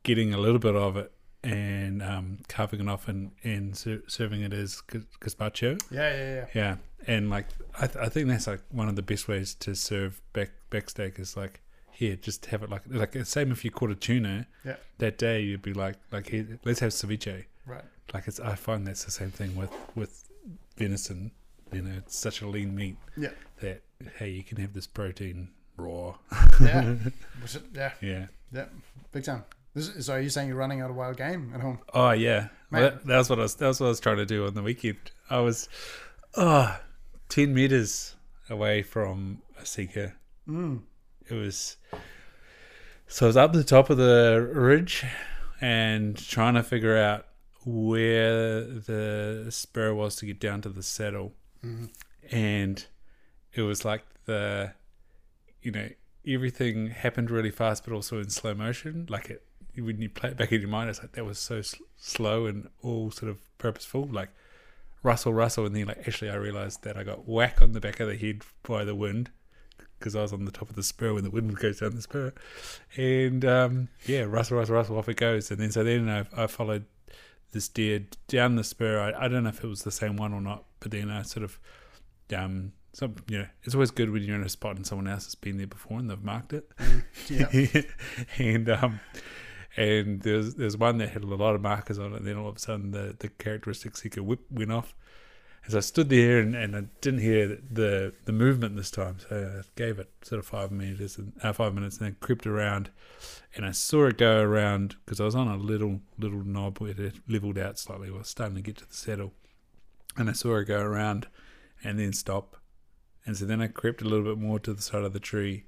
getting a little bit of it and um, carving it off and and ser- serving it as gaz- gazpacho. Yeah, yeah, yeah. Yeah, and like I, th- I think that's like one of the best ways to serve back back steak is like here, just have it like like same if you caught a tuna. Yeah. That day you'd be like like here, let's have ceviche. Right. Like it's I find that's the same thing with with venison. You know, it's such a lean meat. Yeah. That hey, you can have this protein raw. Yeah. (laughs) Was it- yeah, Yeah. yeah. Big time. This is, so are you saying you're running out of wild game at home? Oh yeah, well, that, that was what I was. That was what I was trying to do on the weekend. I was, oh, 10 meters away from a sika. Mm. It was, so I was up the top of the ridge and trying to figure out where the spur was to get down to the saddle, Mm. and it was like the, you know, everything happened really fast, but also in slow motion. Like it, when you play it back in your mind, it's like that was so s- slow and all sort of purposeful. Like Russell, Russell, and then like actually I realized that I got whack on the back of the head by the wind because I was on the top of the spur when the wind (laughs) goes down the spur, and um, yeah, Russell, Russell, Russell, off it goes, and then so then I, I followed this deer down the spur. I, I don't know if it was the same one or not, but then I sort of um some you know it's always good when you're in a spot and someone else has been there before and they've marked it. Yeah. (laughs) and um and there's there's one that had a lot of markers on it and then all of a sudden the the characteristic sika whip went off. As I stood there and, and I didn't hear the the movement this time, so I gave it sort of five minutes and uh, five minutes, and then crept around, and I saw it go around because I was on a little little knob where it leveled out slightly. I was starting to get to the saddle, and I saw it go around, and then stop, and so then I crept a little bit more to the side of the tree,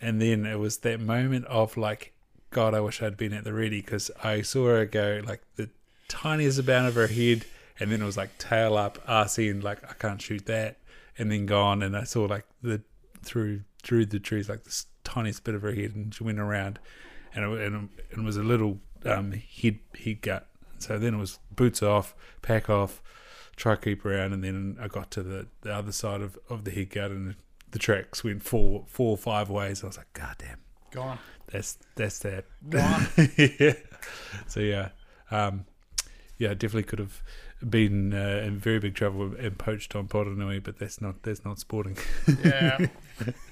and then it was that moment of like, God, I wish I'd been at the ready because I saw her go like the tiniest amount of her head, and then it was like tail up, arsey, and like I can't shoot that, and then gone, and I saw like the through through the trees like this tiniest bit of her head, and she went around, and it, and it was a little um, head head gut. So then it was boots off, pack off, try keep around, and then I got to the, the other side of, of the head gut, and the tracks went four four or five ways. I was like, God damn, Go on. that's that's that. Go on. (laughs) yeah. So yeah, um, yeah, definitely could have been uh, in very big trouble and poached on Poronui, but that's not that's not sporting. Yeah.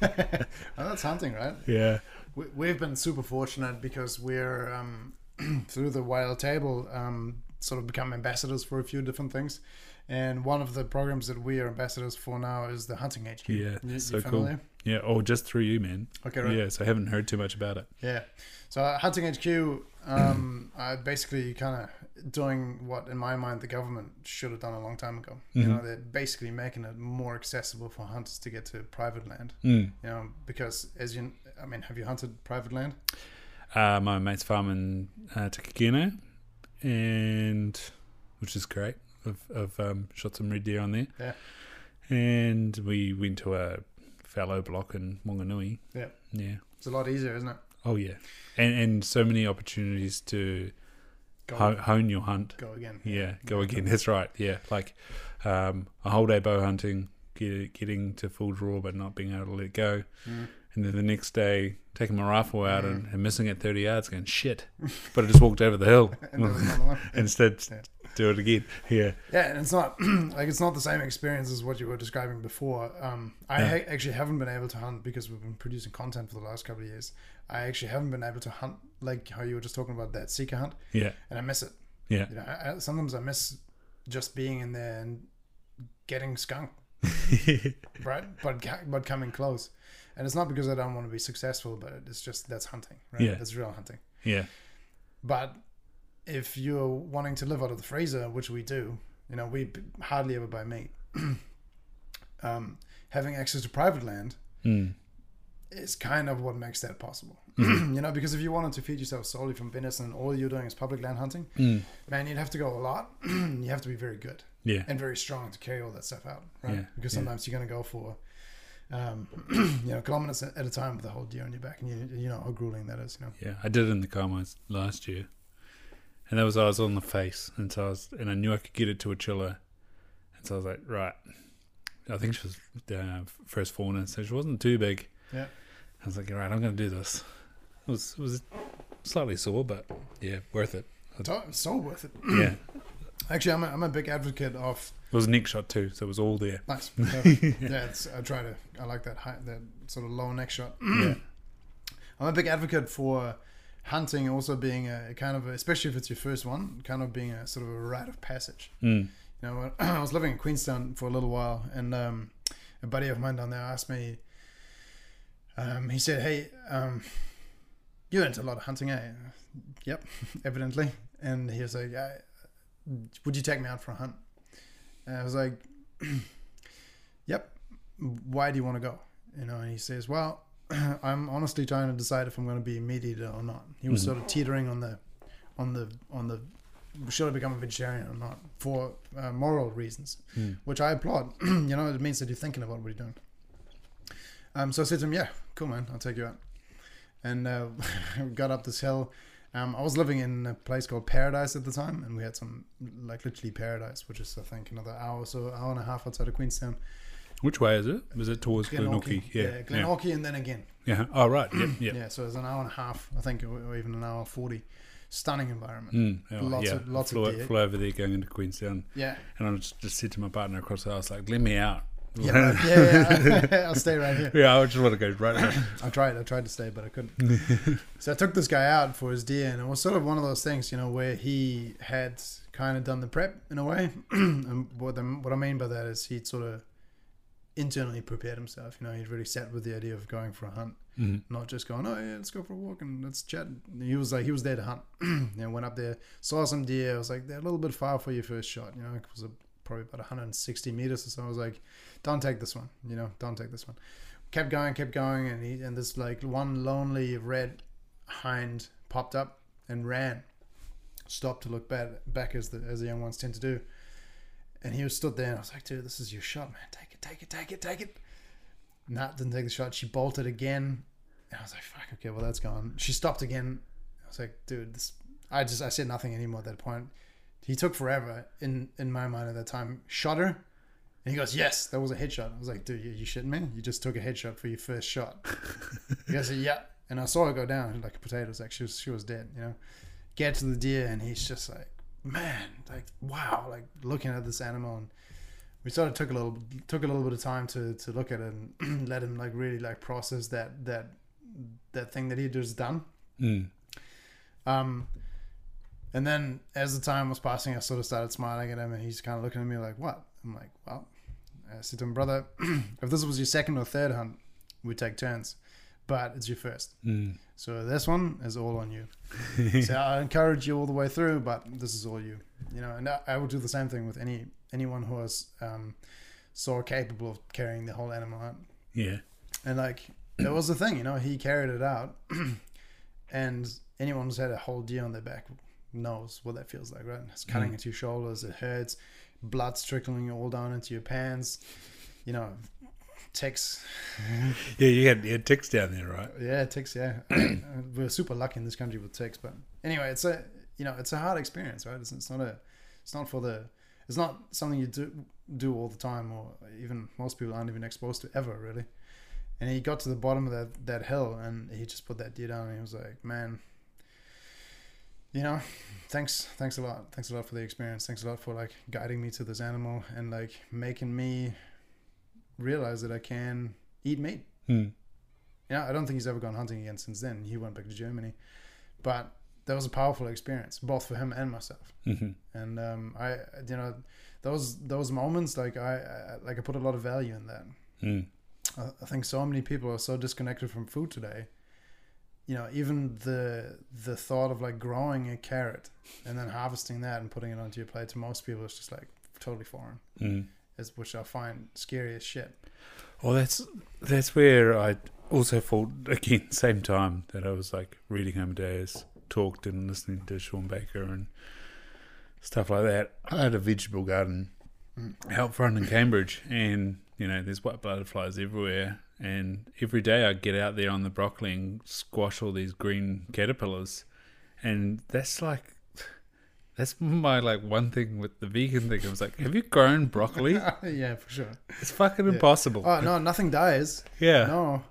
well, (laughs) that's hunting, right? yeah. We, we've been super fortunate because we're um, (clears throat) through the wild table um, sort of become ambassadors for a few different things. And one of the programs that we are ambassadors for now is the Hunting HQ. Yeah, You- you so cool. Yeah, or just through you, man. Okay, right. Yeah, so I haven't heard too much about it. Yeah. So uh, Hunting HQ, um, (clears throat) I basically kind of doing what, in my mind, the government should have done a long time ago. You Mhm. know, they're basically making it more accessible for hunters to get to private land. Mm. You know, because as you, I mean, have you hunted private land? Uh, my mate's farm in uh, Takakino, and which is great. I've, I've um, shot some red deer on there. Yeah. And we went to a fallow block in Wanganui. Yeah. Yeah. It's a lot easier, isn't it? Oh yeah. And and so many opportunities to Go, ho- hone your hunt. go again. Yeah, go again. (laughs) That's right. Yeah, like um, a whole day bow hunting, get, getting to full draw but not being able to let go, Mm. and then the next day taking my rifle out Mm. and, and missing it thirty yards, going shit. but I just walked over the hill (laughs) And there was another one. Yeah. (laughs) instead. Yeah. Do it again. Yeah. Yeah, and it's not (clears throat) like it's not the same experience as what you were describing before. Um, I ha- actually haven't been able to hunt because we've been producing content for the last couple of years. I actually haven't been able to hunt like how you were just talking about that sika hunt, Yeah. and I miss it. Yeah. You know, I, I, sometimes I miss just being in there and getting skunked, (laughs) right? But but coming close, and it's not because I don't want to be successful, but it's just that's hunting, right? Yeah. That's real hunting. yeah. But if you're wanting to live out of the freezer, which we do, you know, we hardly ever buy meat. (clears throat) um, having access to private land Mm. is kind of what makes that possible. Mm-hmm. (clears throat) you know, because if you wanted to feed yourself solely from venison and all you're doing is public land hunting, Mm. man, you'd have to go a lot. (clears throat) you have to be very good Yeah. and very strong to carry all that stuff out, right? Yeah, Because yeah. sometimes you're going to go for, um, you know, kilometers at a time with a whole deer on your back, and you, you know how grueling that is. You know, Yeah. I did it in the Kaimais last year, and that was I was on the face, and so I was, and I knew I could get it to a chiller, and so I was like, right. I think she was uh, first fauna, so she wasn't too big. Yeah. I was like, all right, I'm going to do this. It was it was slightly sore, but yeah, worth it. It's so worth it. Yeah. (clears throat) Actually, I'm a, I'm a big advocate of It was a neck shot too, so it was all there. nice. (laughs) yeah, it's, I try to. I like that high, that sort of low neck shot. yeah. (clears throat) I'm a big advocate for hunting also being a kind of, a, especially if it's your first one, kind of being a sort of a rite of passage. Mm. You know, (clears throat) I was living in Queenstown for a little while, and um, a buddy of mine down there asked me. Um, he said, "Hey, um, you went a lot of hunting, eh?" Yep, (laughs) evidently. And he was like, I, "Would you take me out for a hunt?" And I was like, (clears throat) "Yep." Why do you want to go? You know, and he says, "Well, (clears throat) I'm honestly trying to decide if I'm going to be a meat eater or not." He was Mhm. sort of teetering on the, on the, on the, should I become a vegetarian or not for uh, moral reasons Mm. which I applaud. (clears throat) you know, it means that you're thinking about what you're doing. Um, so I said to him, "Yeah, cool, man. I'll take you out." And uh, we (laughs) got up this hill. Um, I was living in a place called Paradise at the time, and we had some like literally Paradise, which is I think another hour or so, hour and a half outside of Queenstown. Which way is it? Was it towards Glenorchy? Yeah. yeah, Glenorchy, and then again. Yeah. Oh, right. Yep. (clears throat) Yep. Yeah, so it's an hour and a half, I think, or or even an hour forty. Stunning environment. Mm, oh, Lots yeah. of- lots flew, of deer. flew over there going into Queenstown, Yeah, and I just, just said to my partner across the house, like, "Let me out." yeah, right. yeah, yeah. (laughs) I'll stay right here. yeah, I just want to go right now. (coughs) I tried. I tried to stay, but I couldn't. (laughs) so I took this guy out for his deer, and it was sort of one of those things, you know, where he had kind of done the prep in a way. (clears throat) and what, the, what I mean by that is he'd sort of internally prepared himself. You know, he'd really sat with the idea of going for a hunt, Mhm. not just going, oh yeah, let's go for a walk and let's chat. He was like, he was there to hunt. (clears throat) know, went up there, saw some deer. I was like, they're a little bit far for your first shot. You know, it was a, probably about 160 meters or so. I was like, don't take this one. You know, don't take this one. Kept going, kept going, and he and this like one lonely red hind popped up and ran, stopped to look back back as the as the young ones tend to do. And he was stood there, and I was like, dude, this is your shot, man. Take it, take it, take it, take it. Nat didn't take the shot. She bolted again. And I was like, fuck, okay, well, that's gone. She stopped again. I was like, dude, this. I just, I said nothing anymore at that point. He took forever in in my mind at that time. Shot her. And he goes, yes, that was a headshot. I was like, dude, you, you shitting me? You just took a headshot for your first shot. (laughs) he goes, yeah. And I saw her go down like a potato. It like she was, she was dead, you know. Get to the deer, and he's just like, man, like wow, like looking at this animal, and we sort of took a little took a little bit of time to to look at it and (clears throat) let him like really like process that that that thing that he just done. Mm. Um, and then as the time was passing, I sort of started smiling at him, and he's kind of looking at me like, "What?" I'm like, "Well," I said to him, "Brother, (clears throat) if this was your second or third hunt, we take turns, but it's your first. Mm. So this one is all on you. (laughs) so I encourage you all the way through, but this is all you. You know, and I, I would do the same thing with any anyone who was um, so capable of carrying the whole animal out. Yeah. And like it was the thing, you know, he carried it out, (clears throat) and anyone who's had a whole deer on their back knows what that feels like, right? It's cutting Mm. into your shoulders, it hurts, blood's trickling all down into your pants, you know, ticks. Yeah, you had, you had ticks down there, right? Yeah, ticks. Yeah, (clears throat) we're super lucky in this country with ticks, but anyway, it's a you know it's a hard experience, right? It's, it's not a it's not for the it's not something you do do all the time, or even most people aren't even exposed to ever really. And he got to the bottom of that that hill, and he just put that deer down, and he was like, "Man, you know, thanks, thanks a lot, thanks a lot for the experience, thanks a lot for like guiding me to this animal and like making me realize that I can eat meat." Mm. Yeah, I don't think he's ever gone hunting again since then. He went back to Germany, but that was a powerful experience, both for him and myself. hmm And um, I, you know, those those moments, like I, I, like I put a lot of value in that. Mm. I, I think so many people are so disconnected from food today. You know, even the the thought of like growing a carrot and then harvesting that and putting it onto your plate to most people is just like totally foreign. Mm. Is which I find scary as shit. Well, that's that's where I also felt (laughs) again same time that I was like reading Amadeus, talked and listening to Shawn Baker and stuff like that. I had a vegetable garden Mm. out front in Cambridge, and you know there's white butterflies everywhere. And every day I get out there on the broccoli and squash all these green caterpillars, and that's like. That's my like one thing with the vegan thing. I was like, "Have you grown broccoli? (laughs) yeah, for sure. It's fucking Yeah. impossible." Oh no, nothing dies. yeah, No.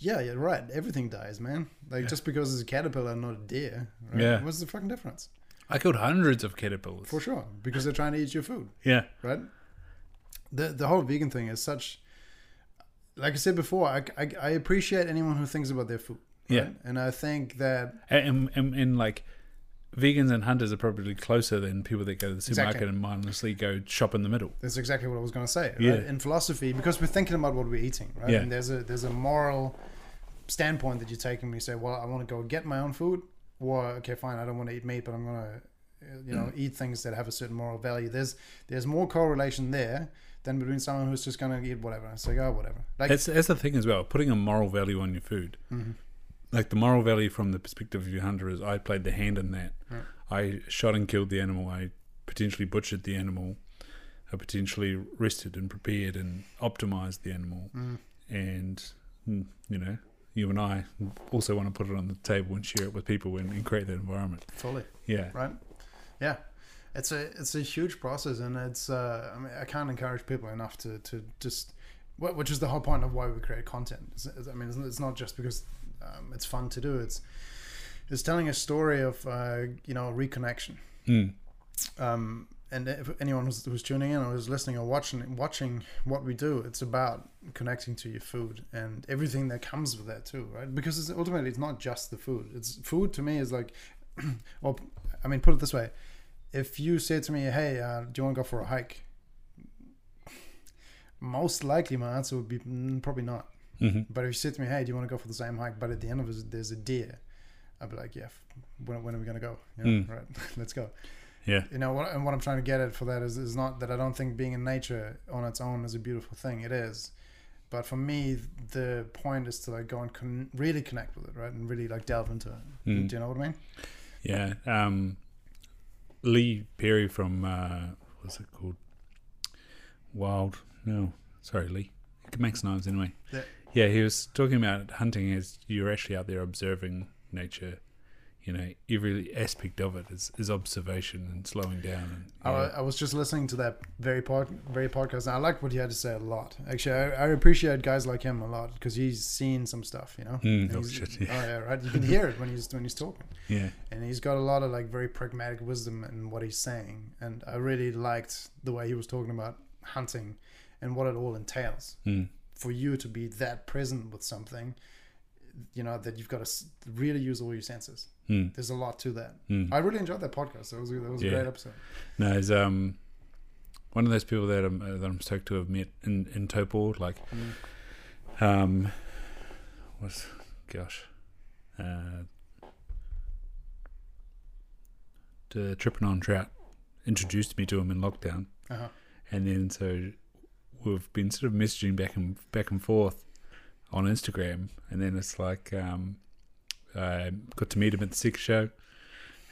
Yeah, you're right. Everything dies, man. Like just because it's a caterpillar not a deer. Right? Yeah. What's the fucking difference? I killed hundreds of caterpillars. For sure. Because they're trying to eat your food, Yeah. right? The the whole vegan thing is such like I said before, I, I, I appreciate anyone who thinks about their food. Right? Yeah. And I think that And, and, and like vegans and hunters are probably closer than people that go to the supermarket Exactly. and mindlessly go shop in the middle. that's exactly what I was going to say. Right? Yeah. In philosophy, because we're thinking about what we're eating, right? Yeah. And there's a there's a moral standpoint that you take and you say, well, I want to go get my own food, or okay, fine, I don't want to eat meat, but I'm going to, you know, eat things that have a certain moral value. There's there's more correlation there than between someone who's just going to eat whatever. It's like, oh, whatever. Like, That's, that's the thing as well. Putting a moral value on your food. Mhm. Like the moral value from the perspective of your hunter is I played the hand in that. Right. I shot and killed the animal. I potentially butchered the animal. I potentially rested and prepared and optimized the animal. Mm. And, mm, you know, you and I also want to put it on the table and share it with people and, and create that environment. Fully. Yeah. right? Yeah, it's a it's a huge process, and it's uh, I mean I can't encourage people enough to to just which is the whole point of why we create content. I mean, it's not just because um, it's fun to do. It's it's telling a story of uh, you know reconnection. Mm. Um, and if anyone who's, who's tuning in or who's listening or watching watching what we do, it's about connecting to your food and everything that comes with that too, right? Because it's, ultimately, it's not just the food. It's food to me is like, (clears throat) well, I mean, put it this way: if you say to me, "Hey, uh, do you want to go for a hike?" Most likely, my answer would be "Mm, probably not. Hmm But if you said to me, "Hey, do you want to go for the same hike?" But at the end of it, there's a deer, I'd be like, "Yeah, when, when are we gonna go? You know, Mm. Right, (laughs) let's go." Yeah. You know, what, and what I'm trying to get at for that is, is not that I don't think being in nature on its own is a beautiful thing. It is, but for me, the point is to like go and con- really connect with it, right, and really like delve into it. Mm. Do you know what I mean? Yeah. Um, Lee Perry from uh, what's it called? Wild. No, sorry, Lee. He makes knives anyway. Yeah. Yeah, he was talking about hunting as you're actually out there observing nature. You know, every aspect of it is, is observation and slowing down. And, I. I was just listening to that very pod, very podcast, and I liked what he had to say a lot. Actually, I, I appreciate guys like him a lot because he's seen some stuff, you know. Mm, oh, shit, yeah. oh yeah, right. You can hear it when he's when he's talking. yeah. and he's got a lot of like very pragmatic wisdom in what he's saying and i really liked the way he was talking about hunting and what it all entails Mm, for you to be that present with something you know that you've got to really use all your senses mm, there's a lot to that mm. i really enjoyed that podcast that was, that was a great episode No, he's um, one of those people that I'm, uh, that I'm stoked to have met in, in Taupō. Like, Mm. um, what's, gosh, uh, the tripping on trout introduced me to him in lockdown, uh-huh. and then so we've been sort of messaging back and back and forth on Instagram, and then it's like um, I got to meet him at the Six Show,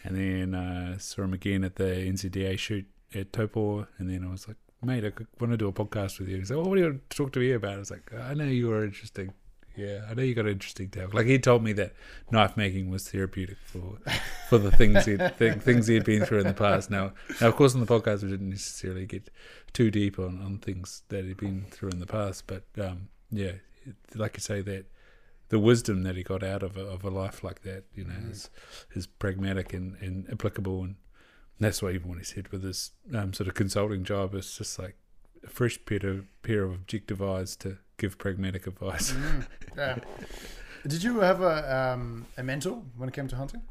and then uh, saw him again at the NZDA shoot at Taupō, and then I was like, mate, I want to do a podcast with you. He's like, oh, what do you want to talk to me about? I was like, I know you are interesting. Yeah, I know you got an interesting talk. Like he told me that knife making was therapeutic for for the things he (laughs) th- things he had been through in the past. Now, now of course, on the podcast we didn't necessarily get too deep on, on things that he'd been through in the past, but um, yeah, like you say that the wisdom that he got out of a, of a life like that, you know, Mm. is is pragmatic and, and applicable, and that's why even when he said with his um, sort of consulting job, it's just like a fresh pair of pair of objective eyes to give pragmatic advice. Mm, yeah did you have a um, a mentor when it came to hunting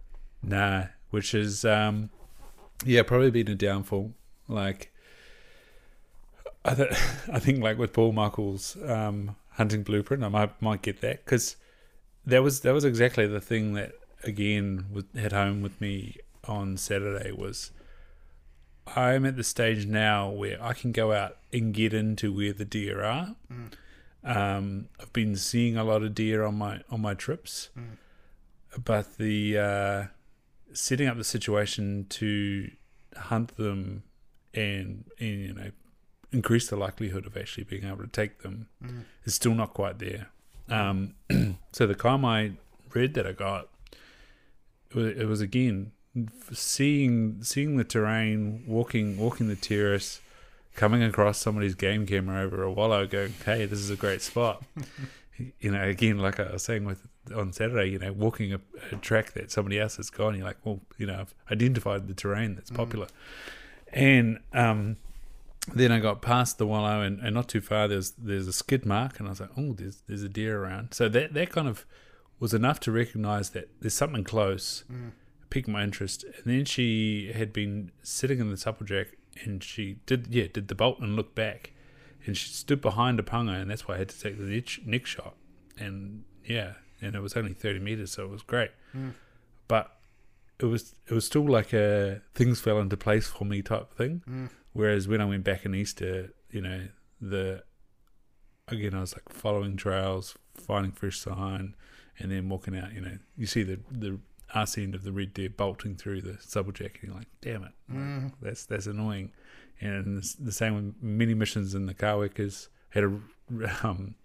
Nah, which is um, yeah, probably been a downfall. Like, I th- (laughs) I think like with Paul Michael's um, hunting blueprint, I might might get that because that was that was exactly the thing that again with, hit home with me on Saturday was. I'm at the stage now where I can go out and get into where the deer are. Mm. Um, I've been seeing a lot of deer on my on my trips, Mm. but the uh, setting up the situation to hunt them and, and you know increase the likelihood of actually being able to take them Mm. is still not quite there. Um, (clears throat) so the Kaimai red that I got, it was, it was again seeing seeing the terrain, walking walking the terrace, coming across somebody's game camera over a wallow, going, "Hey, this is a great spot." (laughs) you know, again, like I was saying with on Saturday, you know, walking a, a track that somebody else has gone, you're like, well, you know, I've identified the terrain that's Mm. popular, and um, then I got past the wallow, and, and not too far there's there's a skid mark, and I was like, oh, there's there's a deer around. So that that kind of was enough to recognise that there's something close, Mm. piqued my interest, and then she had been sitting in the supplejack, and she did yeah did the bolt and looked back, and she stood behind a punga, and that's why I had to take the neck, neck shot, and yeah, and it was only thirty meters, so it was great, Mm. but it was it was still like a things fell into place for me type thing. Mm. Whereas when I went back in Easter, you know, the again I was like following trails, finding fresh sign, and then walking out. You know, you see the the arse end of the red deer bolting through the supplejack, and you're like, damn it, Mm. that's that's annoying. And the same with many missions in the Kawekas had a (laughs) um,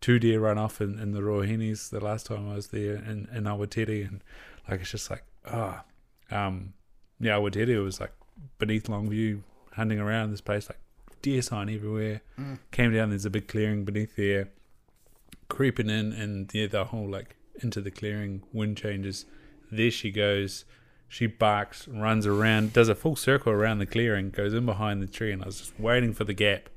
two deer run off in, in the Ruahines the last time I was there in, in Awatiri and like it's just like ah um yeah Awatiri was like beneath Longview hunting around this place like deer sign everywhere Mm. came down there's a big clearing beneath there creeping in and yeah the whole like into the clearing wind changes there she goes. She barks runs around does a full circle around the clearing goes in behind the tree and i was just waiting for the gap.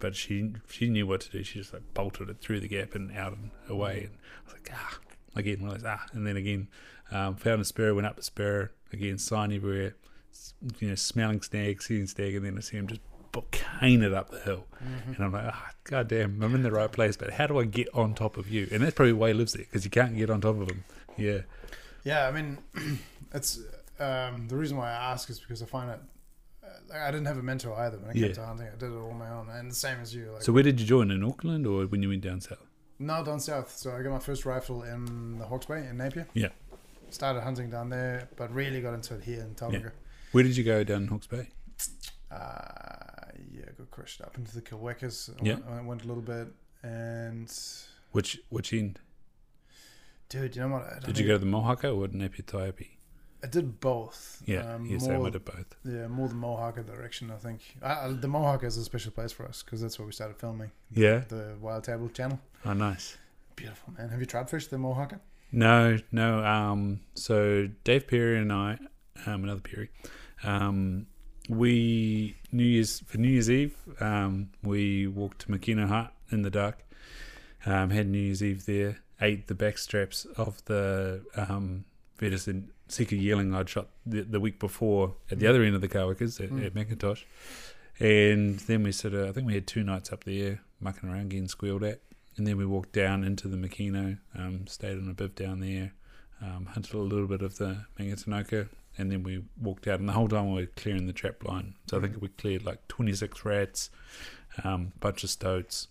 But she she knew what to do. She just like bolted it through the gap and out and away. And i was like ah again realized ah and then again um, found a spur went up the spur again sign everywhere you know smelling stag seeing stag and then i see him just cane it up the hill Mhm. and I'm like, ah, god damn, I'm in the right place, but how do I get on top of you? And that's probably why he lives there, because you can't get on top of him. Yeah. Yeah, I mean, (clears throat) it's um, the reason why I ask is because I find it. Uh, like, I didn't have a mentor either when it Yeah. came to hunting. I did it all on my own, and the same as you. Like, So where did you join, in Auckland or when you went down south? no, down south. So I got my first rifle in the Hawke's Bay in Napier. Yeah. Started hunting down there, but really got into it here in Tauranga. Where did you go down in Hawke's Bay? Uh, yeah, got crushed up into the Kawekas. I Yeah. went, I went a little bit, and Which which end? dude, you know what? I Did you go to the Mohaka or Napier Taihape? I did both. Yeah, um, yes, I more- would have both. Yeah, more the Mohaka direction, I think. Uh, the Mohaka is a special place for us because that's where we started filming Yeah. the Wild Table channel. Oh, nice. Beautiful, man. Have you tried fish the Mohaka? No, no. Um, so Dave Perry and I, um, another Perry, um, we New Year's for New Year's Eve, um, we walked to Makino Hut in the dark. Um, had New Year's Eve there. Ate the backstraps of the um, venison Sika yearling I'd shot the, the week before at the Mm. other end of the Kawekas at, Mm. at Macintosh. And then we sort of, I think we had two nights up there mucking around getting squealed at. And then we walked down into the Makino, um, stayed on a biv down there, um, hunted a little bit of the Mangatanoka, and then we walked out. And the whole time we were clearing the trap line. So I think we cleared like 26 rats, um, bunch of stoats.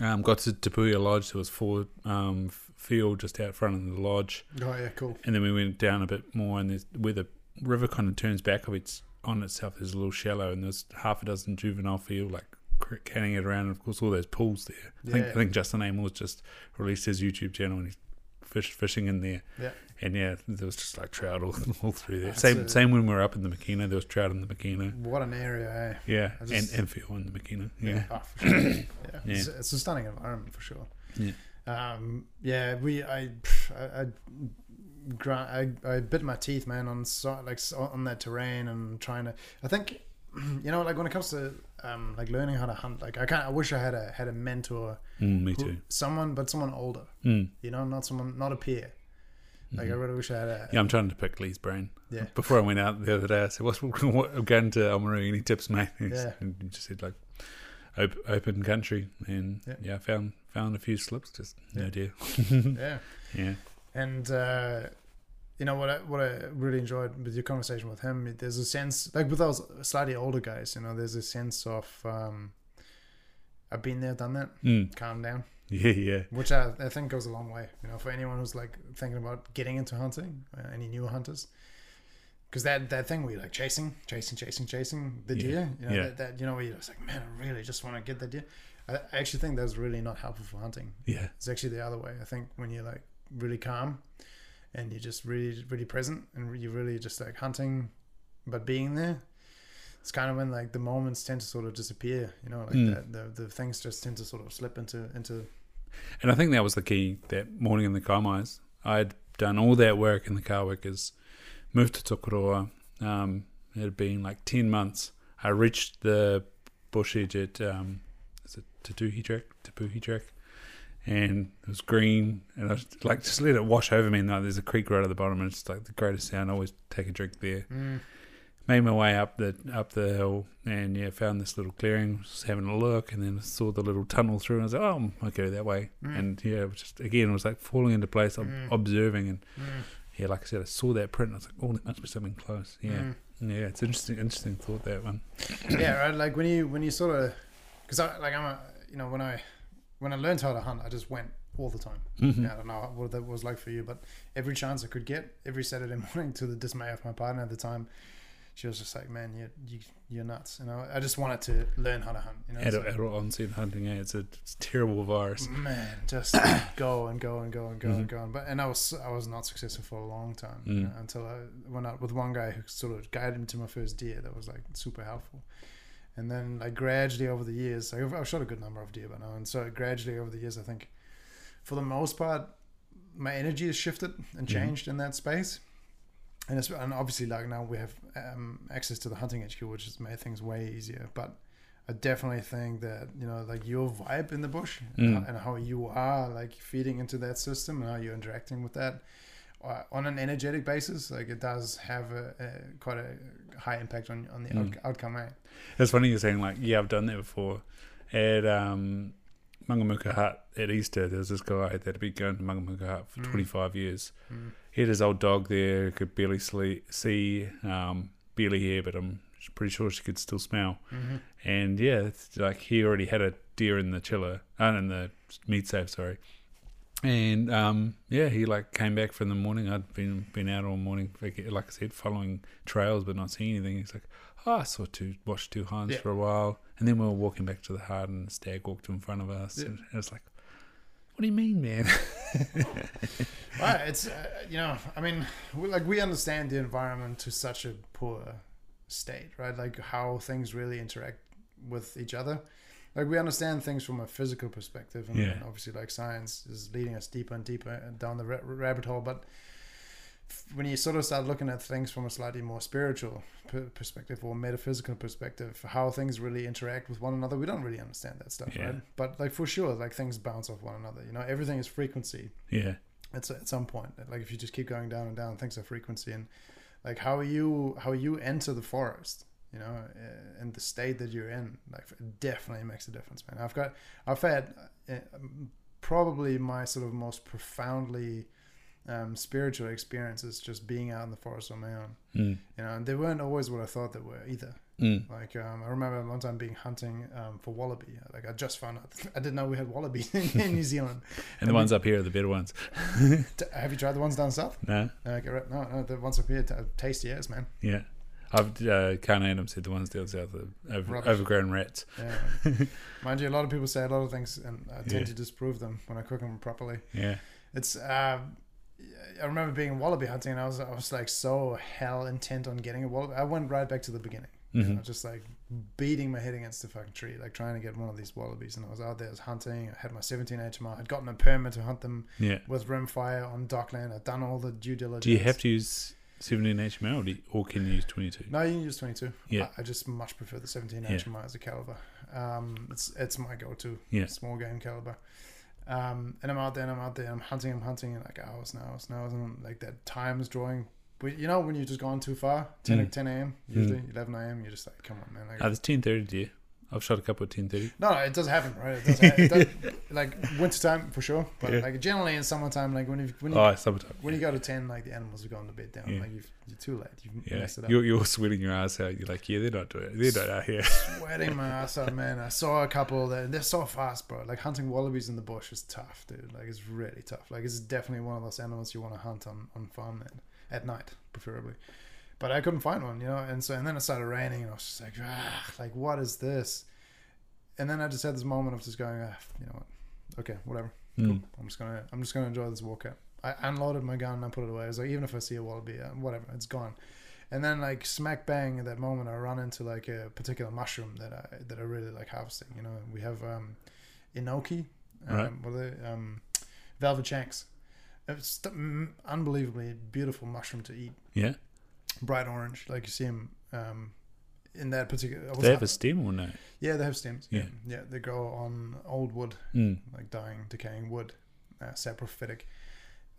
Um, got to Tapuia Lodge. There was four um, field just out front of the lodge. Oh yeah, cool. And then we went down a bit more, and there's, where the river kind of turns back of its on itself, there's a little shallow, and there's half a dozen juvenile field like canning it around, and of course all those pools there. I think I Yeah. think Justin Amos just released his YouTube channel and he's fish fishing in there. Yeah. And yeah, there was just like trout all, (laughs) all through there. That's same a- same when we were up in the Makina, there was trout in the Makina. What an area, eh? Yeah, just- and and feel in the Makina. Yeah. Oh, for sure. (coughs) yeah. Yeah. It's, it's a stunning environment for sure. Yeah. Um, yeah, we I I, I, I I bit my teeth, man, on so, like on that terrain and trying to. I think, you know, like when it comes to um, like learning how to hunt, like I kind I wish I had a had a mentor, Mm, me who- too. someone, but someone older. Mm. You know, not someone, not a peer. Like I Mhm. really wish I had a. Yeah, I'm trying to pick Lee's brain. Yeah. (laughs) Before I went out the other day, I said, "What's what, going to Oamaru? Any tips, mate?" And (laughs) Yeah. he just said like op- open country, and Yeah. yeah, I found found a few slips. Just no Yeah. deer. (laughs) yeah. Yeah. And uh, you know what I what I really enjoyed with your conversation with him, there's a sense like with those slightly older guys, you know, there's a sense of um, I've been there, done that, Mm. calm down, (laughs) Yeah. Yeah. which I, I think goes a long way, you know, for anyone who's like thinking about getting into hunting, uh, any new hunters. Because that, that thing where you're like chasing, chasing, chasing, chasing the Yeah. deer, you know, Yeah. that, that you know where you're just like, man, I really just want to get the deer. I, I actually think that's really not helpful for hunting. Yeah. It's actually the other way. I think when you're like really calm and you're just really, really present and you're really just like hunting, but being there, it's kind of when like the moments tend to sort of disappear. You know, like Mm. that, the the things just tend to sort of slip into into. And I think that was the key that morning in the Kaimais. I'd done all that work in the Kawekas moved to Tokoroa. Um, it had been like 10 months. I reached the bush edge at, um, is it Tatuhi track? Tapuhi track. And it was green. And I was like, just let it wash over me. And like, there's a creek right at the bottom. And it's like the greatest sound. I always take a drink there Mm. made my way up the up the hill and yeah found this little clearing was having a look and then saw the little tunnel through and I was like oh I go that way Mm. and yeah it was just again it was like falling into place Mm. observing and Mm. yeah like I said I saw that print and I was like oh there must be something close yeah Mm. yeah it's interesting interesting thought that one yeah, right. Like when you when you sort of, because I like I'm a you know when I when I learned how to hunt, I just went all the time. Mhm. Yeah, I don't know what that was like for you, but every chance I could get, every Saturday (laughs) morning, to the dismay of my partner at the time, she was just like, "Man, you you you're nuts." You know, I just wanted to learn how to hunt. You know, like, adult onset hunting, eh? It's a, it's terrible virus. man, just (coughs) go and go and go and go and go. And, but and I was I was not successful for a long time you Mm. know, until I went out with one guy who sort of guided me to my first deer. That was like super helpful. And then like gradually over the years, I've, I've shot a good number of deer by now, and so gradually over the years, I think for the most part, my energy has shifted and Mhm. changed in that space. And, it's, and obviously, like now we have um, access to the hunting HQ, which has made things way easier. But I definitely think that you know, like your vibe in the bush Mm. and how you are like feeding into that system and how you're interacting with that on an energetic basis, like it does have a, a quite a high impact on on the Mm. out, outcome. Right? It's funny you're saying like, yeah, I've done that before. At um, Mangamuka Hut at Easter, there was this guy that had been going to Mangamuka Hut for Mm. 25 years. Mm. He had his old dog there, could barely sleep, see, um, barely hear, but I'm pretty sure she could still smell. Mm-hmm. And yeah, it's like he already had a deer in the chiller, uh, in the meat safe, sorry. And um, yeah, he like came back from the morning. I'd been been out all morning, like I said, following trails but not seeing anything. He's like, oh, I saw two, watched two hinds Yeah. for a while, and then we were walking back to the hut, and the stag walked in front of us, Yeah. and it was like, what do you mean, man? (laughs) Right, it's uh, you know, I mean, we, like we understand the environment to such a poor state, right? Like how things really interact with each other. Like we understand things from a physical perspective, and, Yeah. and obviously, like science is leading us deeper and deeper down the ra- rabbit hole. But when you sort of start looking at things from a slightly more spiritual per- perspective or metaphysical perspective, how things really interact with one another, we don't really understand that stuff, Yeah. right? But like for sure, like things bounce off one another. You know, everything is frequency yeah, at, at some point like if you just keep going down and down things are frequency and like how you how you enter the forest you know uh, and the state that you're in like definitely makes a difference man i've got i've had uh, probably my sort of most profoundly um, spiritual experiences just being out in the forest on my own mm, you know and they weren't always what i thought they were either mm, like um, I remember one time being hunting um, for wallaby. Like I just found out, (laughs) I didn't know we had wallabies (laughs) in, in New Zealand. and the ones up here are the better ones. (laughs) Have you tried the ones down south? No, Okay, right. No, no, the ones up here, t- tasty as man. yeah. I've uh, Adam said the ones south are over, Rubbish. overgrown rats. Yeah. Mind you, a lot of people say a lot of things, and I tend Yeah. to disprove them when I cook them properly. Yeah, It's. Uh, I remember being wallaby hunting, and I was I was like so hell intent on getting a wallaby. I went right back to the beginning. You know, Mhm. just like beating my head against the fucking tree, like trying to get one of these wallabies. And I was out there, I was hunting. I had my 17 HMR. I'd gotten a permit to hunt them yeah. with rimfire on DOC land. I'd done all the due diligence. Do you have to use 17 HMR or, you, can you use 22? No, you can use 22. Yeah. I, I just much prefer the 17 Yeah. HMR as a caliber. Um, it's it's my go-to Yeah. small game caliber. Um, and I'm out there and I'm out there. I'm hunting. I'm hunting and like hours and hours and hours and like that time is drawing. But you know when you've just gone too far, 10, Mm. 10 a.m. usually 11 a.m. You're just like, come on, man. Like, Oh, there's 1030, deer. I've shot a couple of 1030. no, no, it does happen, right? It does, ha- it (laughs) like winter time for sure, but Yeah. like generally in summertime, like when you when you Oh, summertime. when you go to ten, like the animals are going to bed down. Yeah. Like you've, you're too late. You've Yeah, messed it up. you're, you're sweating your ass out. You're like, yeah, they're not doing it. They're not out here. (laughs) sweating my ass out, man. I saw a couple that they're so fast, bro. Like hunting wallabies in the bush is tough, dude. Like it's really tough. Like it's definitely one of those animals you want to hunt on on farmland at night, preferably. But I couldn't find one, you know. And so and then it started raining, and I was just like, ah, like what is this? And then I just had this moment of just going, ah, you know what? Okay, whatever. Cool. Mm. I'm just gonna I'm just gonna enjoy this walk out. I unloaded my gun and I put it away. I was like, even if I see a wallaby, uh, whatever, it's gone. And then like smack bang at that moment, I run into like a particular mushroom that I that I really like harvesting. You know, we have um, enoki, um, Right. what are they? Um, velvet shanks. It's unbelievably beautiful mushroom to eat. Yeah. Bright orange, like you see them um, in that particular. Was They have a stem or no? yeah, they have stems. Yeah. yeah, they grow on old wood Mm. like dying, decaying wood, uh, saprophytic.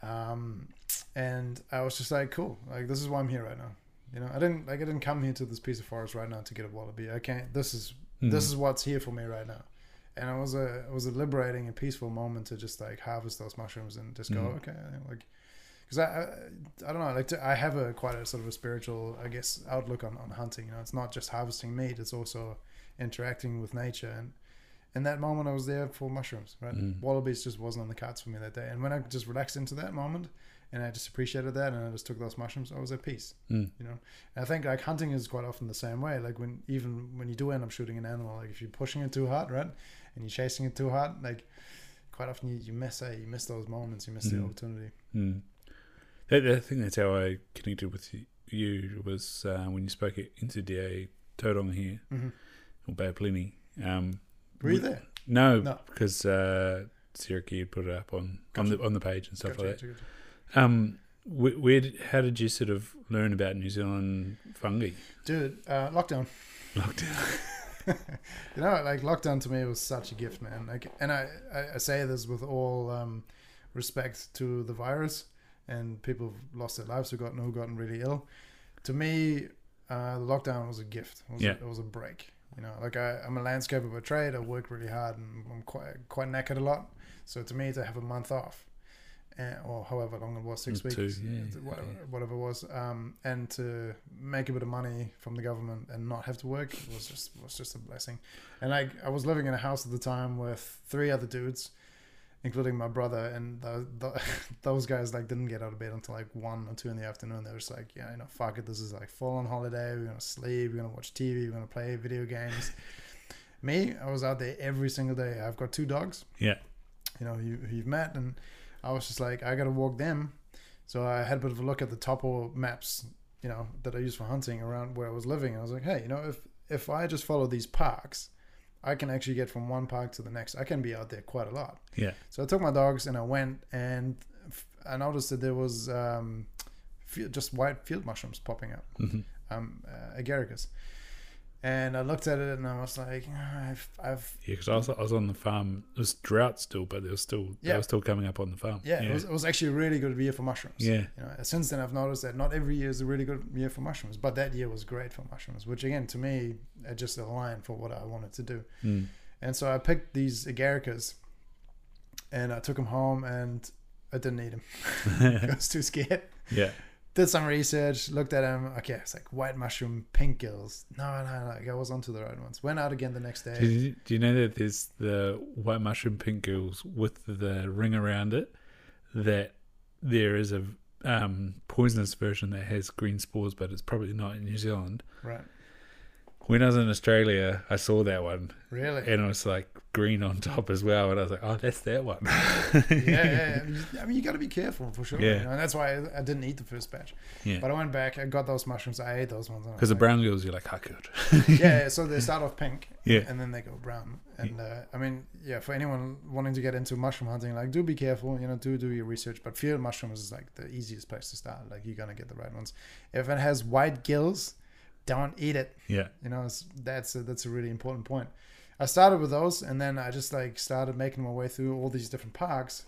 Um, and I was just like, cool, like this is why I'm here right now. You know, I didn't like I didn't come here to this piece of forest right now to get a wallaby. I can't. This is Mm. this is what's here for me right now. And it was a it was a liberating and peaceful moment to just like harvest those mushrooms and just go Mhm. okay like because I, I I don't know like to, I have a quite a sort of a spiritual I guess outlook on on hunting. You know, it's not just harvesting meat; it's also interacting with nature and. In that moment, I was there for mushrooms. Right, Mm. wallabies just wasn't on the cards for me that day. And when I just relaxed into that moment, and I just appreciated that, and I just took those mushrooms. I was at peace, Mm. you know. And I think like hunting is quite often the same way. Like when even when you do end up shooting an animal, like if you're pushing it too hard, right, and you're chasing it too hard, like quite often you, you miss eh, you miss those moments, you miss the Mm. opportunity. I think that's how I connected with you, was uh, when you spoke at NZDA Tauranga here, Mm-hmm. or Bay of Plenty. Um, Were you we- there? No, No. because uh, Siriki had put it up on on the on the page and stuff Gotcha, like that. gotcha, gotcha. Um, where, where how did you sort of learn about New Zealand fungi? Dude, uh, lockdown. Lockdown. (laughs) (laughs) you know, like lockdown to me was such a gift, man. Like, and I, I, I say this with all um, respect to the virus and people who've lost their lives who gotten who gotten really ill. To me, uh, the lockdown was a gift. It was, Yeah. a, it was a break. You know, like I, I'm a landscaper by trade. I work really hard and I'm quite quite knackered a lot. So to me, to have a month off, and, or however long it was, six Mm, weeks, yeah, whatever, yeah. whatever it was, um, and to make a bit of money from the government and not have to work was just was just a blessing. And like I was living in a house at the time with three other dudes, including my brother, and the, the, (laughs) those guys like didn't get out of bed until like one or two in the afternoon. They were just like, yeah, you know, fuck it, this is like full on holiday. We're gonna sleep. We're gonna watch TV. We're gonna play video games. (laughs) Me, I was out there every single day. I've got two dogs Yeah. you know, you, who you've met. And I was just like, I got to walk them. So I had a bit of a look at the topo maps, you know, that I use for hunting around where I was living. I was like, hey, you know, if, if I just follow these parks, I can actually get from one park to the next. I can be out there quite a lot. Yeah. So I took my dogs and I went and f- I noticed that there was um, just white field mushrooms popping up, hmm um, uh, agaricus. And I looked at it and I was like, "Ah, I've, I've Yeah, because I was, I was on the farm. It was drought still, but there was still they Yeah. were still coming up on the farm. Yeah, It, was, it was actually a really good year for mushrooms. Yeah. You know, since then I've noticed that not every year is a really good year for mushrooms, but that year was great for mushrooms, which again to me it just aligned for what I wanted to do. Mm. And so I picked these agaricus, and I took them home, and I didn't eat them. (laughs) I (laughs) was too scared. yeah. Did some research, looked at them. Okay, it's like white mushroom, pink gills. No, no, like I was onto the right ones. Went out again the next day. Do you, do you know that there's the white mushroom pink gills with the ring around it? That there is a um, poisonous version that has green spores, but it's probably not in New Zealand. Right. When I was in Australia, I saw that one, Really? and I was like green on top as well. And I was like, "Oh, that's that one." (laughs) yeah, yeah, yeah. I mean, you got to be careful for sure. Yeah. you know, and that's why I, I didn't eat the first batch. yeah. But I went back. I got those mushrooms. I ate those ones. and I was Because the like- brown gills, you're like, "How good?" (laughs) yeah, yeah, (laughs) so they start off pink, Yeah. and then they go brown. And uh, I mean, yeah, for anyone wanting to get into mushroom hunting, like, do be careful. You know, do do your research. But field mushrooms is like the easiest place to start. Like, you're gonna get the right ones. If it has white gills, don't eat it. Yeah. You know, it's, that's a, that's a really important point. I started with those, and then I just like started making my way through all these different parks.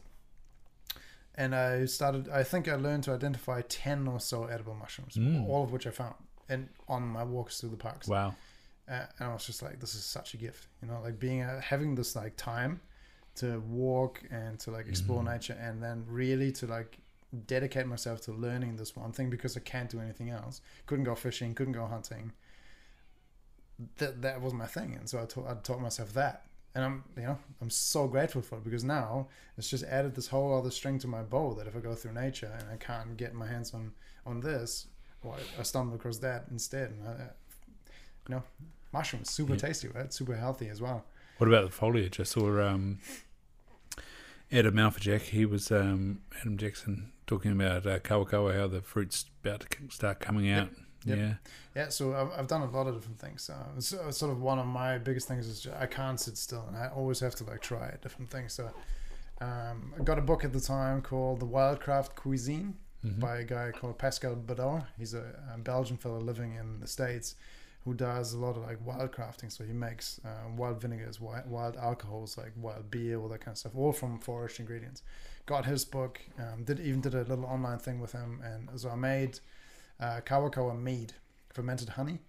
And I started. I think I learned to identify ten or so edible mushrooms, Mm. all of which I found, and on my walks through the parks. Wow. Uh, and I was just like, this is such a gift, you know, like being uh, having this like time to walk and to like explore Mhm. nature, and then really to like dedicate myself to learning this one thing because I can't do anything else. Couldn't go fishing, couldn't go hunting. That that was my thing, and so I taught I taught myself that, and I'm you know I'm so grateful for it because now it's just added this whole other string to my bow that if I go through nature and I can't get my hands on on this, well, I stumble across that instead, and I, you know mushrooms super Yeah. tasty right super healthy as well What about the foliage? I saw um, Adam Alphajack. He was um, Adam Jackson talking about uh, kawakawa, how the fruit's about to start coming out. Yep. Yeah. yeah so I've, I've done a lot of different things So it's, sort of one of my biggest things is i can't sit still and i always have to like try different things so um, i got a book at the time called the wildcraft cuisine Mhm. by a guy called pascal Baudar. he's a, a belgian fellow living in the states who does a lot of like wild crafting so he makes uh, wild vinegars wild, wild alcohols like wild beer all that kind of stuff all from foraged ingredients got his book um, did even did a little online thing with him and so i made uh, kawakawa mead fermented honey.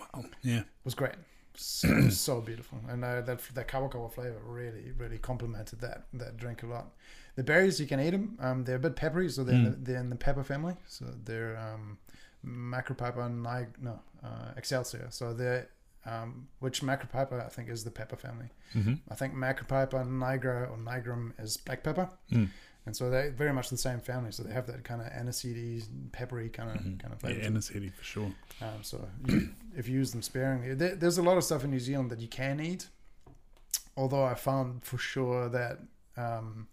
Wow. Yeah. was great. So, (clears throat) so beautiful. And uh, that that kawakawa flavor really really complemented that that drink a lot. The berries you can eat them um, they're a bit peppery so they're, in the, Mm. they're in the pepper family. So they're um, macropiper nig- no uh, excelsior. So they're um, which macropiper I think is the pepper family. Hmm I think macropiper nigra or nigrum is black pepper. Mm. And so they're very much the same family. So they have that kind of aniseedy, peppery kind of Mhm. kind of Yeah, flavor. aniseed for sure. Um, so you, if you use them sparingly, there, there's a lot of stuff in New Zealand that you can eat. Although I found for sure that um,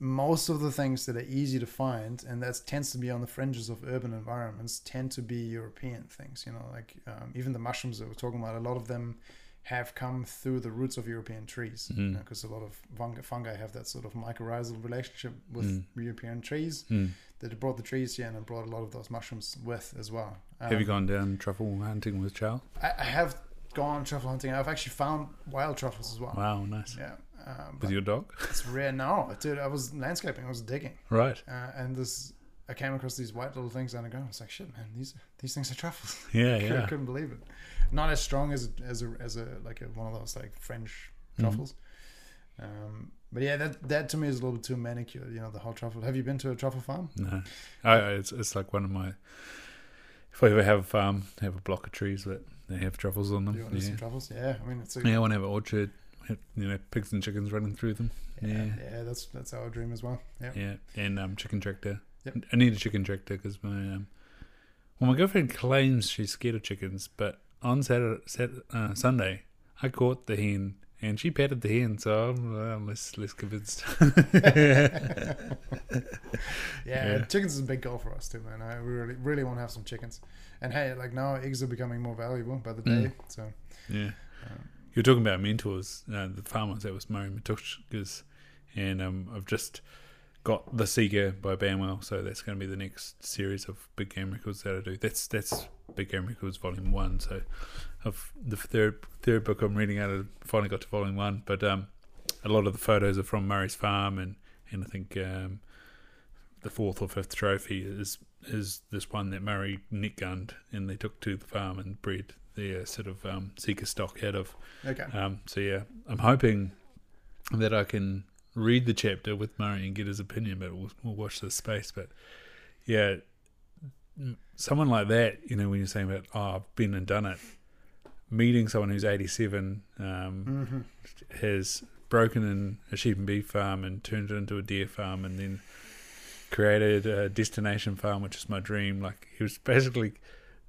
most of the things that are easy to find, and that tends to be on the fringes of urban environments, tend to be European things. You know, like um, even the mushrooms that we're talking about, a lot of them have come through the roots of European trees because a lot of fungi, have that sort of mycorrhizal relationship with Mm. European trees Mm. that brought the trees here and brought a lot of those mushrooms with as well. Have you Um, gone down truffle hunting with Charles? I, I have gone truffle hunting. I've actually found wild truffles as well. Wow, nice. Yeah, um, With your dog? it's rare. No, dude, I was landscaping. I was digging, Right. uh, and this I came across these white little things on the ground. I was like, shit, man, these these things are truffles. Yeah, (laughs) I yeah. couldn't believe it. Not as strong as as a as a like a, one of those like French Mhm. truffles. Um, but yeah, that that to me is a little bit too manicured. You know, the whole truffle. Have you been to a truffle farm? No, I, it's it's like one of my. If I ever have a farm, have a block of trees that they have truffles on them. Do you want to Yeah, some truffles? Yeah, I mean, it's a, yeah. I want to have an orchard. have, You know, pigs and chickens running through them. yeah, Yeah. yeah, that's that's our dream as well. Yeah. Yeah, and um, chicken tractor. Yep. I need a chicken tractor because my um, well, my girlfriend claims she's scared of chickens, but on Saturday, Saturday uh, Sunday, I caught the hen and she petted the hen, so I'm uh, less less convinced. (laughs) yeah, Yeah. chickens is a big goal for us too, man. I really, really want to have some chickens. And hey, like now eggs are becoming more valuable by the day. Mm. So yeah. um, You're talking about mentors, uh, the farmers. That was Murray Matushkas, and um, I've just got the Sika by Banwell, so that's going to be the next series of Big Game Records that I do. That's that's Big Game Records Volume One. So, of the third third book I'm reading out, of finally got to Volume One, but um, a lot of the photos are from Murray's farm, and and I think um, the fourth or fifth trophy is is this one that Murray net gunned, and they took to the farm and bred their sort of um, sika stock out of. okay, Um, so yeah, I'm hoping that I can read the chapter with Murray and get his opinion, but we'll, we'll watch this space. But yeah, someone like that, you know, when you're saying about, oh, I've been and done it, meeting someone who's 87, um, hmm has broken in a sheep and beef farm and turned it into a deer farm and then created a destination farm, which is my dream. Like he was basically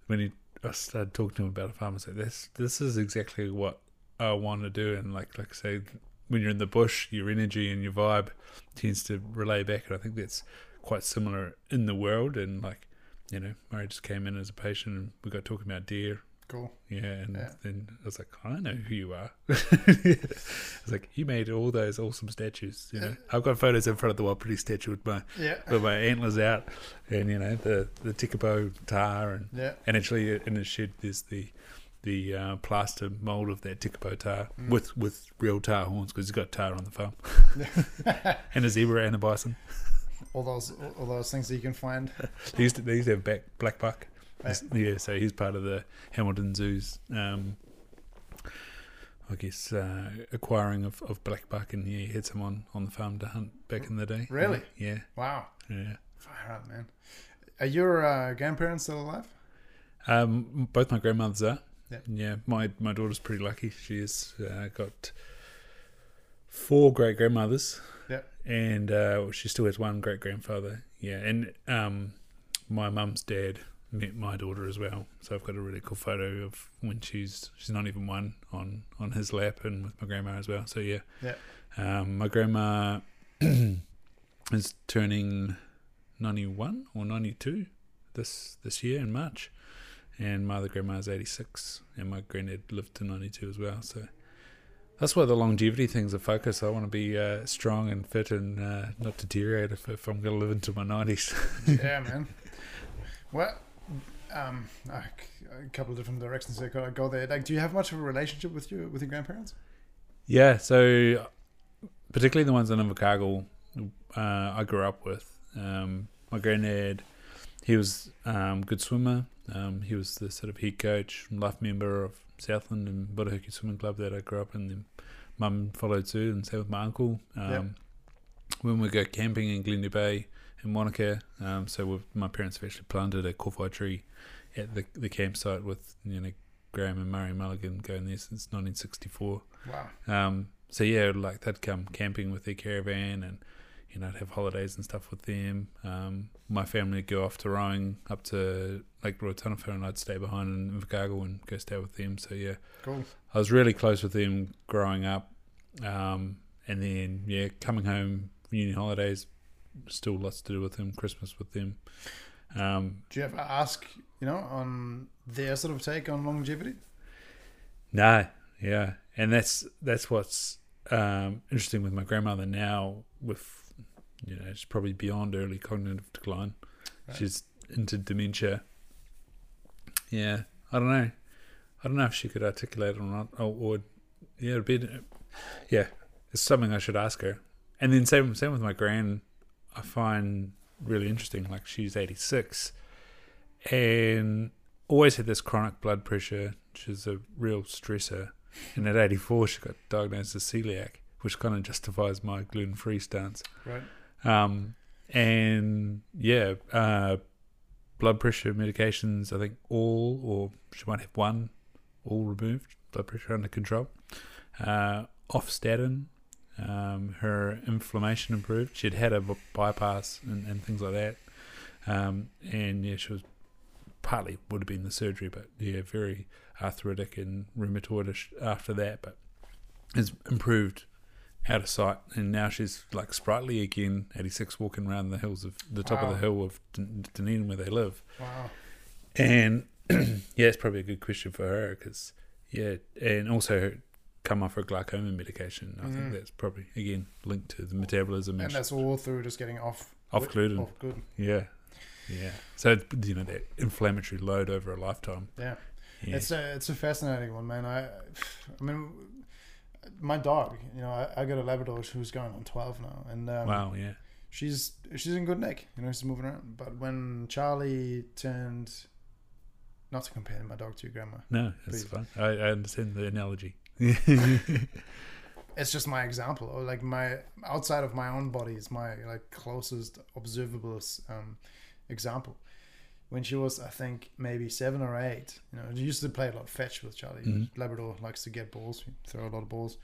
when he I started talking to him about a farm, I said, "This this is exactly what I want to do." And like like I say, when you're in the bush, your energy and your vibe tends to relay back, and I think that's quite similar in the world. And like you know, Murray just came in as a patient, and we got talking about deer cool. yeah, and Yeah. then I was like, I know who you are. (laughs) I was like, you made all those awesome statues. You know, I've got photos in front of the Wapiti statue with my Yeah, with my antlers out, and you know the the Tekapo tahr, and yeah. and actually in the shed there's the the uh, plaster mold of that Tekapo tahr Mm. with with real tahr horns because he's got tahr on the farm, (laughs) and a zebra and a bison. All those all those things that you can find. They used to, they used to have back, black buck. Right. Yeah, so he's part of the Hamilton Zoo's, um, I guess, uh, acquiring of, of black buck, and yeah, he had some on, on the farm to hunt back in the day. Really? Yeah, Wow, yeah. fire up, man. Are your uh, grandparents still alive? Um, both my grandmothers are. Yeah. Yeah, my my daughter's pretty lucky. She has uh, got four great grandmothers. And uh, she still has one great grandfather. Yeah, and um, my mum's dad met my daughter as well. So I've got a really cool photo of when she's she's not even one on on his lap and with my grandma as well. So yeah, Yeah. Um, my grandma (clears throat) is turning ninety one or ninety two this this year in March, and my other grandma is eighty six, and my granddad lived to ninety two as well. So. That's why the longevity things are focused. I want to be uh, strong and fit and uh, not deteriorate if, if I'm going to live into my 90s. (laughs) yeah, man. Well, um, a c- a couple of different directions I could go there. Like, do you have much of a relationship with your with your grandparents? Yeah, so particularly the ones in Invercargill, uh, I grew up with. Um, my granddad, he was um, good swimmer. Um, he was the sort of head coach, and life member of Southland and Budahuki Swimming Club that I grew up in. Then mum followed suit and same with my uncle. Um, Yep. When we go camping in Glendhu Bay in Wanaka, um, so we've, my parents have actually planted a kowhai tree at the the campsite with you know Graham and Murray Mulligan going there since 1964. Wow. Um, so yeah, like they'd come camping with their caravan, and you know, I'd have holidays and stuff with them. Um, my family would go off to rowing up to Lake Ruataniwha and I'd stay behind in Invercargill and go stay with them. So yeah, Cool. I was really close with them growing up. Um, and then, yeah, coming home, uni holidays, still lots to do with them, Christmas with them. Um, Do you ever ask, you know, on their sort of take on longevity? no, yeah. And that's that's what's um, interesting with my grandmother now with, you know, it's probably beyond early cognitive decline. Right. She's into dementia. Yeah, I don't know. I don't know if she could articulate it or not. Or, or yeah, it'd be, yeah, it's something I should ask her. And then same same with my gran. I find really interesting. Like she's eighty six, and always had this chronic blood pressure, which is a real stressor. And at eighty four, she got diagnosed as celiac, which kind of justifies my gluten free stance. Right. Um, and yeah, uh, blood pressure medications, I think all, or she might have one, all removed, blood pressure under control. Uh, off statin, um, her inflammation improved. She'd had a bypass and, and things like that. Um, and yeah, she was partly would have been the surgery, but yeah, very arthritic and rheumatoidish after that, but has improved out of sight, and now she's like sprightly again. Eighty six, walking around the hills of the top of the hill of Dunedin where they live, Wow. and (clears throat) yeah, it's probably a good question for her because yeah, and also come off her glaucoma medication. I Mhm. think that's probably again linked to the metabolism And and that's all through just getting off. off gluten. Off gluten. Yeah, yeah. So it's, you know that inflammatory load over a lifetime. Yeah. Yeah. It's a it's a fascinating one, man. I, I mean, my dog. You know, I, I got a Labrador who's going on twelve now, and um, wow. Yeah. she's she's in good nick. You know, she's moving around. But when Charlie turned, not to compare my dog to your grandma, No, that's fine. I, I understand the analogy. (laughs) it's just my example. Or like my outside of my own body is my like closest observable um, example. When she was, I think, maybe seven or eight, you know, she used to play a lot of fetch with Charlie. Mhm. Labrador likes to get balls, throw a lot of balls.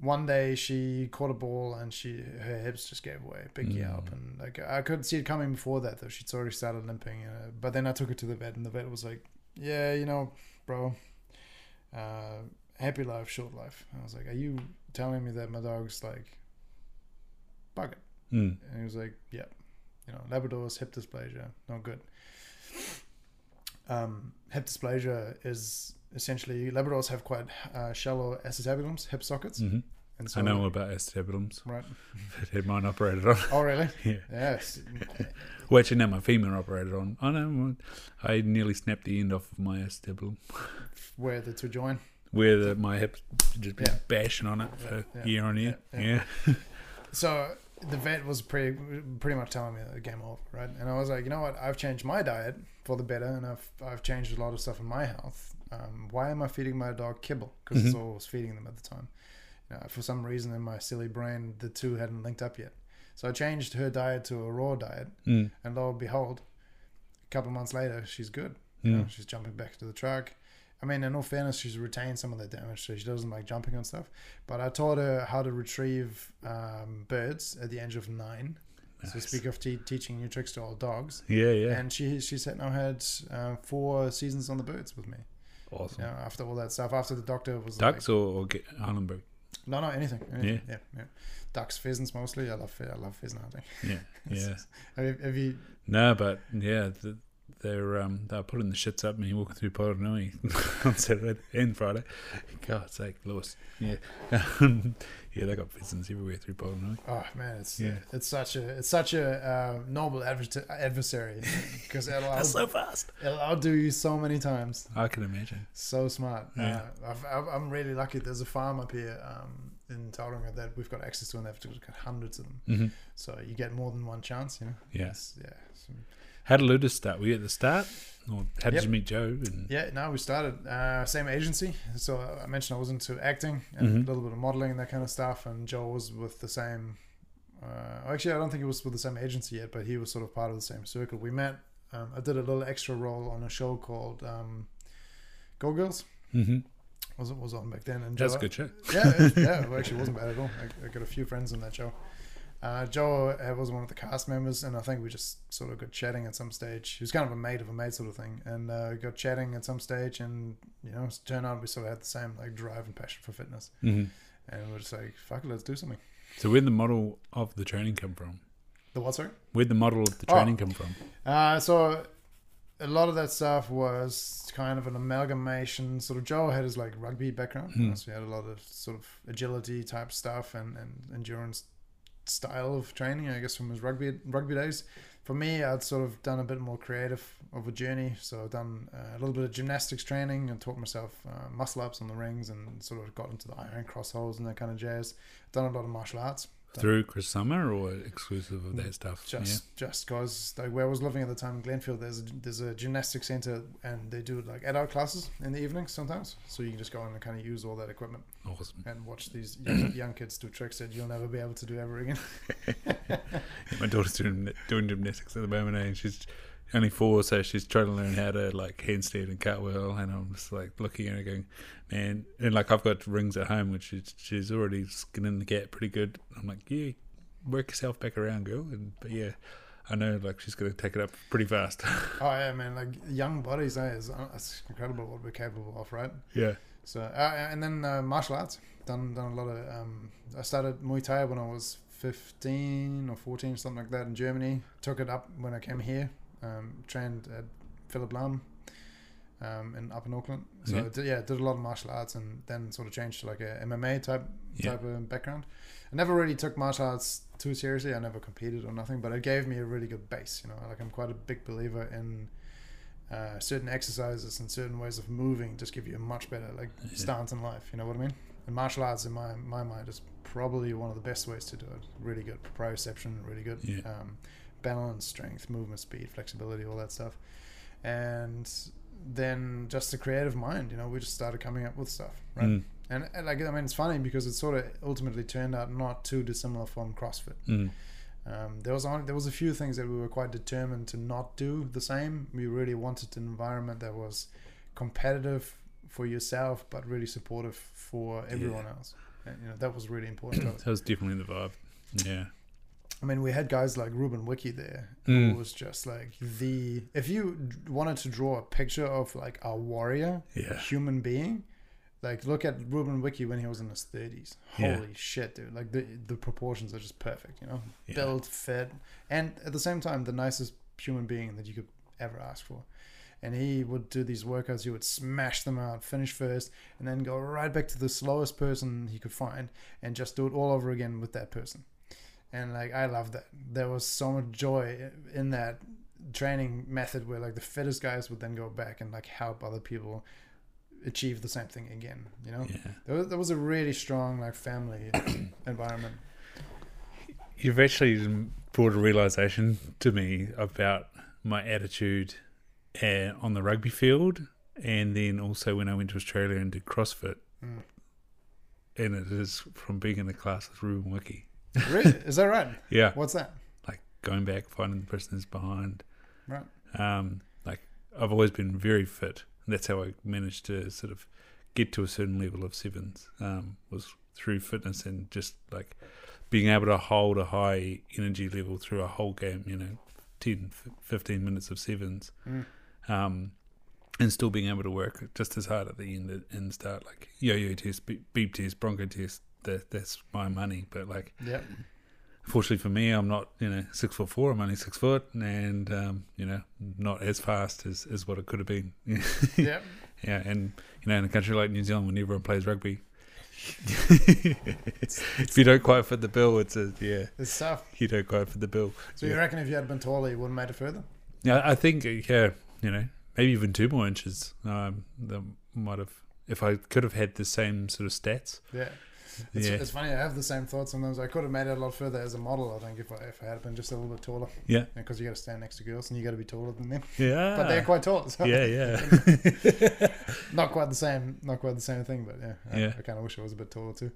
One day she caught a ball and she her hips just gave way, big Mm. yelp, and like I couldn't see it coming before that though. She'd already started limping, uh, but then I took her to the vet, and the vet was like, "Yeah, you know, bro, uh, happy life, short life." I was like, "Are you telling me that my dog's like bucket?" Mm. And he was like, "Yeah, you know, Labrador's hip dysplasia, not good." Um, hip dysplasia is essentially Labradors have quite uh, shallow acetabulums, hip sockets, hmm and so I know about acetabulums. right. Had mine operated on. Oh, really? (laughs) yeah. Yes. Well, actually, no, my femur operated on. I know. I nearly snapped the end off of my acetabulum (laughs) Where the two join. where the, my hip just been Yeah. bashing on it for Yeah, year on year. Yeah. yeah. (laughs) So the vet was pretty pretty much telling me the game over, right? And I was like, you know what? I've changed my diet for the better, and I've I've changed a lot of stuff in my health. Um, why am I feeding my dog kibble? Because it's Mhm. all I was feeding them at the time. You know, for some reason in my silly brain, the two hadn't linked up yet. So I changed her diet to a raw diet, Mm. and lo and behold, a couple of months later, she's good. You know, Mm. she's jumping back to the truck. I mean, in all fairness, she's retained some of that damage, so she doesn't like jumping and stuff. But I taught her how to retrieve um, birds at the age of nine. So speak of te- teaching new tricks to old dogs, Yeah, yeah. and she she said now had uh, four seasons on the birds with me. awesome. You know, after all that stuff, after the doctor was Ducks like, or, or no, no, anything, anything. Yeah. yeah, ducks, pheasants mostly. I love I love pheasant hunting. Yeah, (laughs) yeah. Have you, have you No, but yeah, the, they're um they're putting the shits up me walking through Poronui (laughs) on Saturday and Friday. God's sake, Lewis. Yeah, (laughs) yeah, they got pheasants everywhere through Poronui. Oh man, it's Yeah. it's such a it's such a uh, noble adver- adversary (laughs) because it'll, That's so fast. it'll outdo you so many times. I can imagine. So smart. Yeah. Uh, I've, I've, I'm really lucky. There's a farm up here um, in Tauranga that we've got access to, and they've got hundreds of them. hmm So you get more than one chance. You know. Yeah. It's- yeah. How did Ludus start? Were you at the start, or how did Yep. you meet Joe? And Yeah, no, we started uh, same agency. So I mentioned I was into acting and Mhm. a little bit of modeling and that kind of stuff. And Joe was with the same. Uh, actually, I don't think he was with the same agency yet, but he was sort of part of the same circle. We met. Um, I did a little extra role on a show called um, Go Girls. hmm Was it was on back then? And that's a good show. yeah, it, (laughs) yeah, it actually wasn't bad at all. I, I got a few friends on that show. Uh, Joe was one of the cast members, and I think we just sort of got chatting at some stage. He was kind of a mate of a mate sort of thing, and uh, got chatting at some stage, and you know, it turned out we sort of had the same like drive and passion for fitness, hmm and we're just like, fuck it, let's do something. So where'd the model of the training come from? The what, sorry? Where'd the model of the Oh. training come from? Uh, so a lot of that stuff was kind of an amalgamation. Sort of Joe had his like rugby background, Hmm. so he had a lot of sort of agility type stuff and, and endurance style of training, I guess, from his rugby rugby days. For me, I'd sort of done a bit more creative of a journey. So I've done uh, a little bit of gymnastics training and taught myself uh, muscle ups on the rings and sort of got into the iron cross holds and that kind of jazz. Done a lot of martial arts. Through Chris Sommer or exclusive of that stuff? Just just cause like where I was living at the time in Glenfield, there's a, there's a gymnastics center and they do like adult classes in the evenings sometimes, so you can just go in and kind of use all that equipment. Awesome. and watch these young, (coughs) young kids do tricks that you'll never be able to do ever again. (laughs) My daughter's doing doing gymnastics at the moment, eh, and she's only four, so she's trying to learn how to like handstand and cartwheel. And I'm just like looking at her, going, "Man!" And like I've got rings at home, which is, she's already skinning the cat pretty good. I'm like, "Yeah, work yourself back around, girl." And but yeah, I know like she's gonna take it up pretty fast. (laughs) oh yeah, man! Like young bodies, eh? It's, it's incredible what we're capable of, right? yeah. So uh, and then uh, martial arts. Done done a lot of. Um, I started Muay Thai when I was fifteen or fourteen, something like that, in Germany. Took it up when I came here. Um, trained at Philip Lam um, in up in Auckland. So Yeah. Did, yeah, did a lot of martial arts, and then sort of changed to like a MMA type Yeah. type of background. I never really took martial arts too seriously. I never competed or nothing, but it gave me a really good base. You know, like I'm quite a big believer in uh, certain exercises and certain ways of moving. Just give you a much better like Yeah. stance in life. You know what I mean? And martial arts, in my my mind, is probably one of the best ways to do it. Really good proprioception, really good Yeah. um, balance, strength, movement, speed, flexibility, all that stuff. And then just a creative mind. You know, we just started coming up with stuff, right? Mm, And, and like I mean, it's funny because it sort of ultimately turned out not too dissimilar from CrossFit. mm, Um, there was only, there was a few things that we were quite determined to not do the same. We really wanted an environment that was competitive for yourself, but really supportive for everyone else. And, you know, that was really important (clears throat) that was definitely the vibe. Yeah. I mean, we had guys like Ruben Wiki there, Mm. who was just like the. If you wanted to draw a picture of like a warrior, Yeah. human being. Like look at Ruben Wiki when he was in his thirties. Yeah. Holy shit, dude! Like the the proportions are just perfect. You know, Yeah. built, fit, and at the same time, the nicest human being that you could ever ask for. And he would do these workouts. He would smash them out, finish first, and then go right back to the slowest person he could find, and just do it all over again with that person. And like I love that. There was so much joy in that training method where like the fittest guys would then go back and like help other people achieve the same thing again. You know, Yeah. there was, there was a really strong like family (coughs) environment. You've actually brought a realization to me about my attitude uh, on the rugby field, and then also when I went to Australia and did CrossFit. Mm. And it is from being in the class with Ruben Wiki. Really? Is that right? (laughs) Yeah, What's that? like going back, finding the person who's behind. Right. Um, like I've always been very fit. And that's how I managed to sort of get to a certain level of sevens. Um, was through fitness and just like being able to hold a high energy level through a whole game. You know, 10, 15 minutes of sevens. Mm. Um, and still being able to work just as hard at the end and start like yo-yo test, beep, beep test, bronco test. That that's my money. But like Yeah. fortunately for me, I'm not, you know, six foot four. I'm only six foot, and um, you know, not as fast as, as what it could have been. (laughs) Yeah. yeah, and you know, in a country like New Zealand, when everyone plays rugby, (laughs) if you don't quite fit the bill, it's a yeah, It's tough. you don't quite fit the bill. So you Yeah. reckon if you had been taller, you wouldn't have made it further? Yeah, I think uh, yeah, you know, maybe even two more inches. Um, that might have if I could have had the same sort of stats. Yeah. It's, yeah, it's funny. I have the same thought sometimes. I could have made it a lot further as a model. I think if I if I had been just a little bit taller. Yeah. Because you got to stand next to girls and you got to be taller than them. yeah, But they're quite tall. So yeah, yeah. (laughs) not quite the same. Not quite the same thing. But yeah. I, Yeah. I kind of wish I was a bit taller too.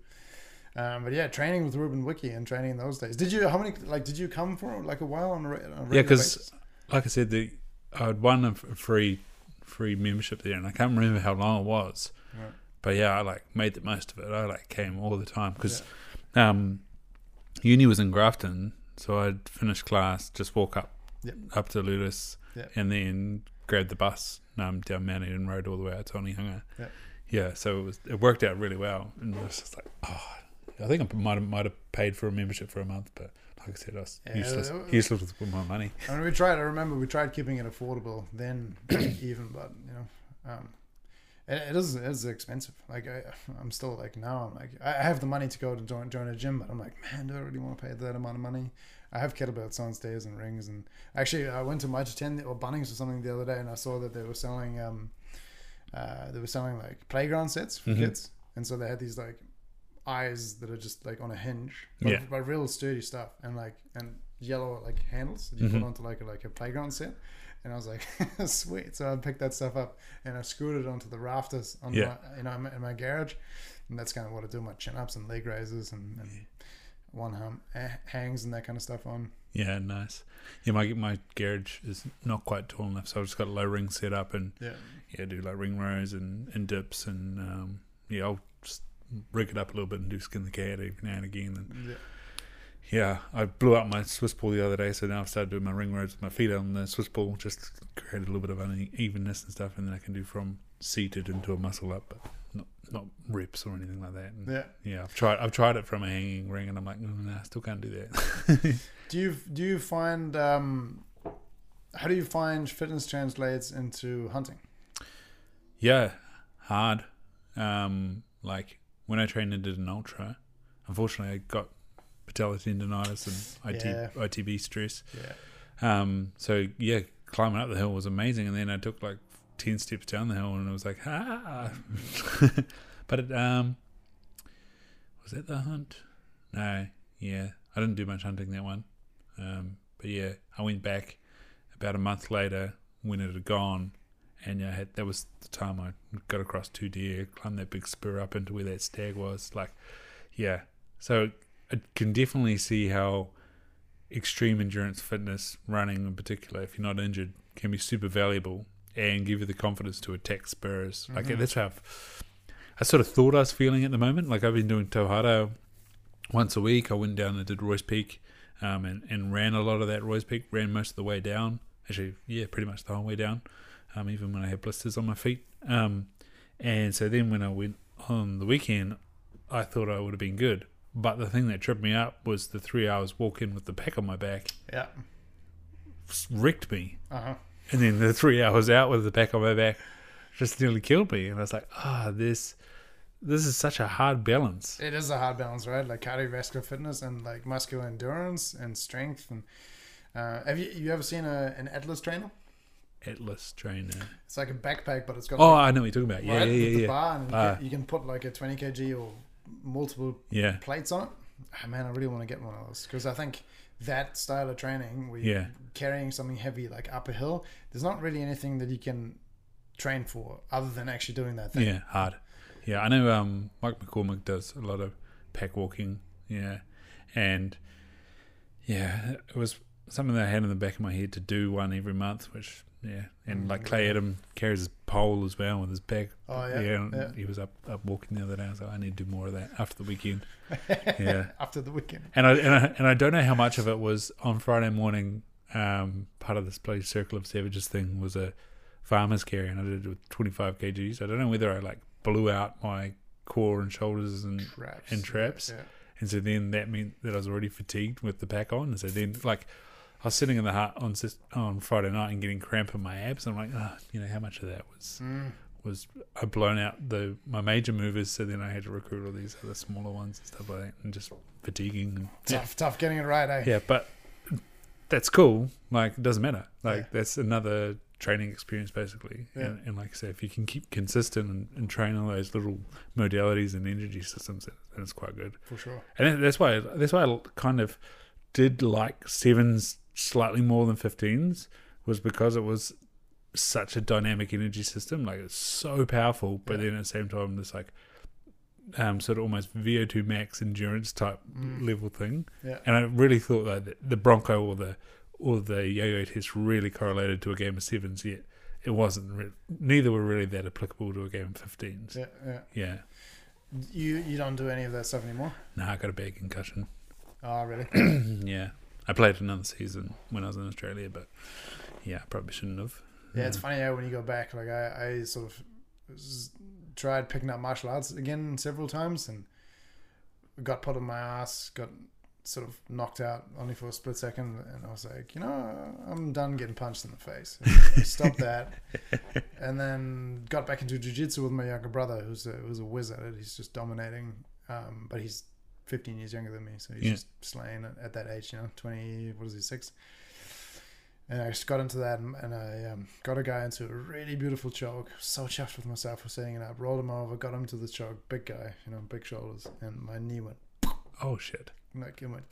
Um, but yeah, training with Ruben Wiki and training in those days. Did you? How many? Like, did you come for like a while on a, on a Yeah, 'cause basis? like I said, the I had won a free free membership there, and I can't remember how long it was. Right. But yeah, I like made the most of it. I like came all the time because, um, uni was in Grafton, so I'd finish class, just walk up Yep. up to Ludus, Yep. and then grab the bus um, down Mount Eden Road all the way out to Onehunga. Yep. Yeah, so it was it worked out really well, and it was just like, oh, I think I might have, might have paid for a membership for a month, but like I said, I was Yeah, useless, it was- useless with my money. I mean, we tried. I remember we tried keeping it affordable then, (coughs) even, but you know, um, it, is it is expensive. Like I, I'm still like now. I'm like I have the money to go to join join a gym, but I'm like, man, do I really want to pay that amount of money? I have kettlebells downstairs and rings, and actually, I went to Mitre 10 or Bunnings or something the other day, and I saw that they were selling um, uh, they were selling like playground sets for Mhm. kids, and so they had these like eyes that are just like on a hinge, but, Yeah. but real sturdy stuff, and like and yellow like handles that you Mhm. put onto like a, like a playground set. And I was like, (laughs) sweet. So I picked that stuff up and I screwed it onto the rafters on Yeah. my, you know, in my, garage. And that's kind of what I do my chin ups and leg raises and, and one hum, hangs and that kind of stuff on. Yeah, nice. Yeah, my my garage is not quite tall enough, so I've just got a low ring set up and Yeah. yeah, do like ring rows and, and dips and um, yeah, I'll just rig it up a little bit and do skin the cat every now and again. And Yeah. Yeah, I blew out my Swiss ball the other day, so now I've started doing my ring rows with my feet on the Swiss ball, just create a little bit of unevenness and stuff, and then I can do from seated into a muscle up, but not not reps or anything like that. And Yeah. yeah, I've tried I've tried it from a hanging ring, and I'm like, mm, nah, I still can't do that. (laughs) Do you, do you find, um, how do you find fitness translates into hunting? Yeah, hard. Um, like when I trained and did an ultra, unfortunately I got patellar tendonitis and IT, Yeah. ITB stress. Yeah. Um, so yeah, climbing up the hill was amazing, and then I took like ten steps down the hill, and it was like ah. (laughs) but it, um, was that the hunt? No, yeah, I didn't do much hunting that one. Um, but yeah, I went back about a month later when it had gone, and yeah, I had, that was the time I got across two deer, climbed that big spur up into where that stag was. Like, yeah, so I can definitely see how extreme endurance fitness, running in particular, if you're not injured, can be super valuable and give you the confidence to attack spurs. Like Mhm. that's how I've, I sort of thought I was feeling at the moment. Like I've been doing Tauhara once a week. I went down and did Roys Peak um, and, and ran a lot of that Roys Peak, ran most of the way down. Actually, yeah, pretty much the whole way down, um, even when I had blisters on my feet. Um, and so then when I went on the weekend, I thought I would have been good. But the thing that tripped me up was the three hours walk in with the pack on my back Yeah. wrecked me. Uh huh. And then the three hours out with the pack on my back just nearly killed me. And I was like, ah, this this is such a hard balance. It is a hard balance, right? Like cardiovascular fitness and like muscular endurance and strength. And uh, have you you ever seen a, an Atlas trainer? Atlas trainer. It's like a backpack, but it's got Oh, like, I know what you're talking about. Yeah, right, yeah, yeah, the yeah. bar, and you, can, you can put like a 20 kg or multiple Yeah, plates on it. Ah, man, I really want to get one of those because I think that style of training, where you're Yeah. carrying something heavy like up a hill, there's not really anything that you can train for other than actually doing that thing. yeah, hard. Yeah, I know um, Mike McCormick does a lot of pack walking. Yeah, and yeah, it was something that I had in the back of my head to do one every month, which yeah, and like Clay Adam carries his pole as well with his pack. Oh yeah, and yeah. he was up up walking the other day. I was like, I need to do more of that after the weekend. (laughs) yeah, After the weekend. and I, and I and I don't know how much of it was on Friday morning. Um, part of this bloody Circle of Savages thing was a farmer's carry, and I did it with 25 kgs. I don't know whether I like blew out my core and shoulders, and Traps. And traps. Yeah. and so then that meant that I was already fatigued with the pack on. And so then like I was sitting in the hut on on Friday night and getting cramp in my abs. I'm like, oh, you know, how much of that was Mm. was I blown out the my major movers, so then I had to recruit all these other smaller ones and stuff like that, and just fatiguing. And, Tough, tough getting it right, eh? yeah, but that's cool. Like, it doesn't matter. Like, Yeah. that's another training experience, basically. Yeah. And, and like I say, if you can keep consistent and, and train all those little modalities and energy systems, then then it's quite good. For sure. And that's why that's why I kind of did like sevens slightly more than fifteens was because it was such a dynamic energy system. Like it's so powerful, but Yeah. then at the same time, this like um, sort of almost VO2 max endurance type Mm. level thing. Yeah. And I really thought that the- Bronco or the or the yo-yo test really correlated to a game of sevens. Yet it wasn't. Re- neither were really that applicable to a game of fifteens. Yeah, yeah. Yeah. You you don't do any of that stuff anymore. Nah, I got a bad concussion. Oh, really? (coughs) yeah, I played another season when I was in Australia, but yeah, I probably shouldn't have. Yeah, it's funny how when you go back, like I, I sort of tried picking up martial arts again several times and got put on my ass, got sort of knocked out only for a split second, and I was like, you know, I'm done getting punched in the face. Stop that. (laughs) And then got back into jujitsu with my younger brother, who's a who's a wizard. He's just dominating, um, but he's 15 years younger than me, so he's Yeah. just slaying at, at that age. You know, 20. What is he? Six. And I just got into that and, and I um, got a guy into a really beautiful choke. So chuffed with myself for setting it up. Rolled him over, got him to the choke. Big guy, you know, big shoulders. And my knee went, Oh shit! like, it went,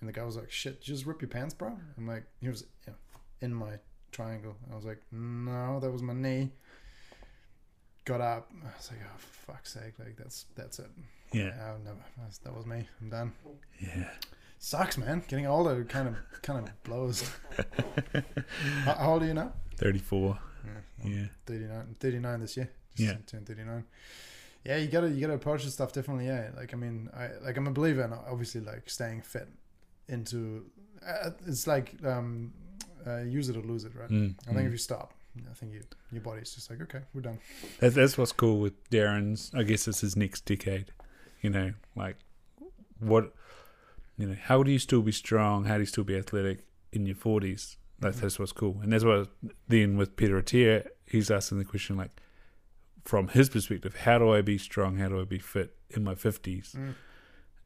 and the guy was like, shit, just rip your pants, bro? I'm like, he was you know, in my triangle. I was like, no, that was my knee. Got up. I was like, oh, for fuck's sake. Like, that's that's it. Yeah. That's, that was me. I'm done. yeah. Sucks, man. Getting older kind of kind of blows. (laughs) how, old are you now? Thirty-four. Yeah, Yeah, 39, 39 this year. Yeah. turned thirty nine. Yeah, you gotta you gotta approach this stuff differently. Yeah, like I mean, I like I'm a believer in obviously like staying fit. Into uh, it's like um, uh, use it or lose it, right? Mm, I think mm. if you stop, I think you your body's just like okay, we're done. That's, that's what's cool with Darren's. I guess it's his next decade. You know, like what, you know, how do you still be strong? How do you still be athletic in your forties? That's, Mhm. that's what's cool. And that's what then with Peter Attia, he's asking the question like, from his perspective, how do I be strong? How do I be fit in my fifties? Mm.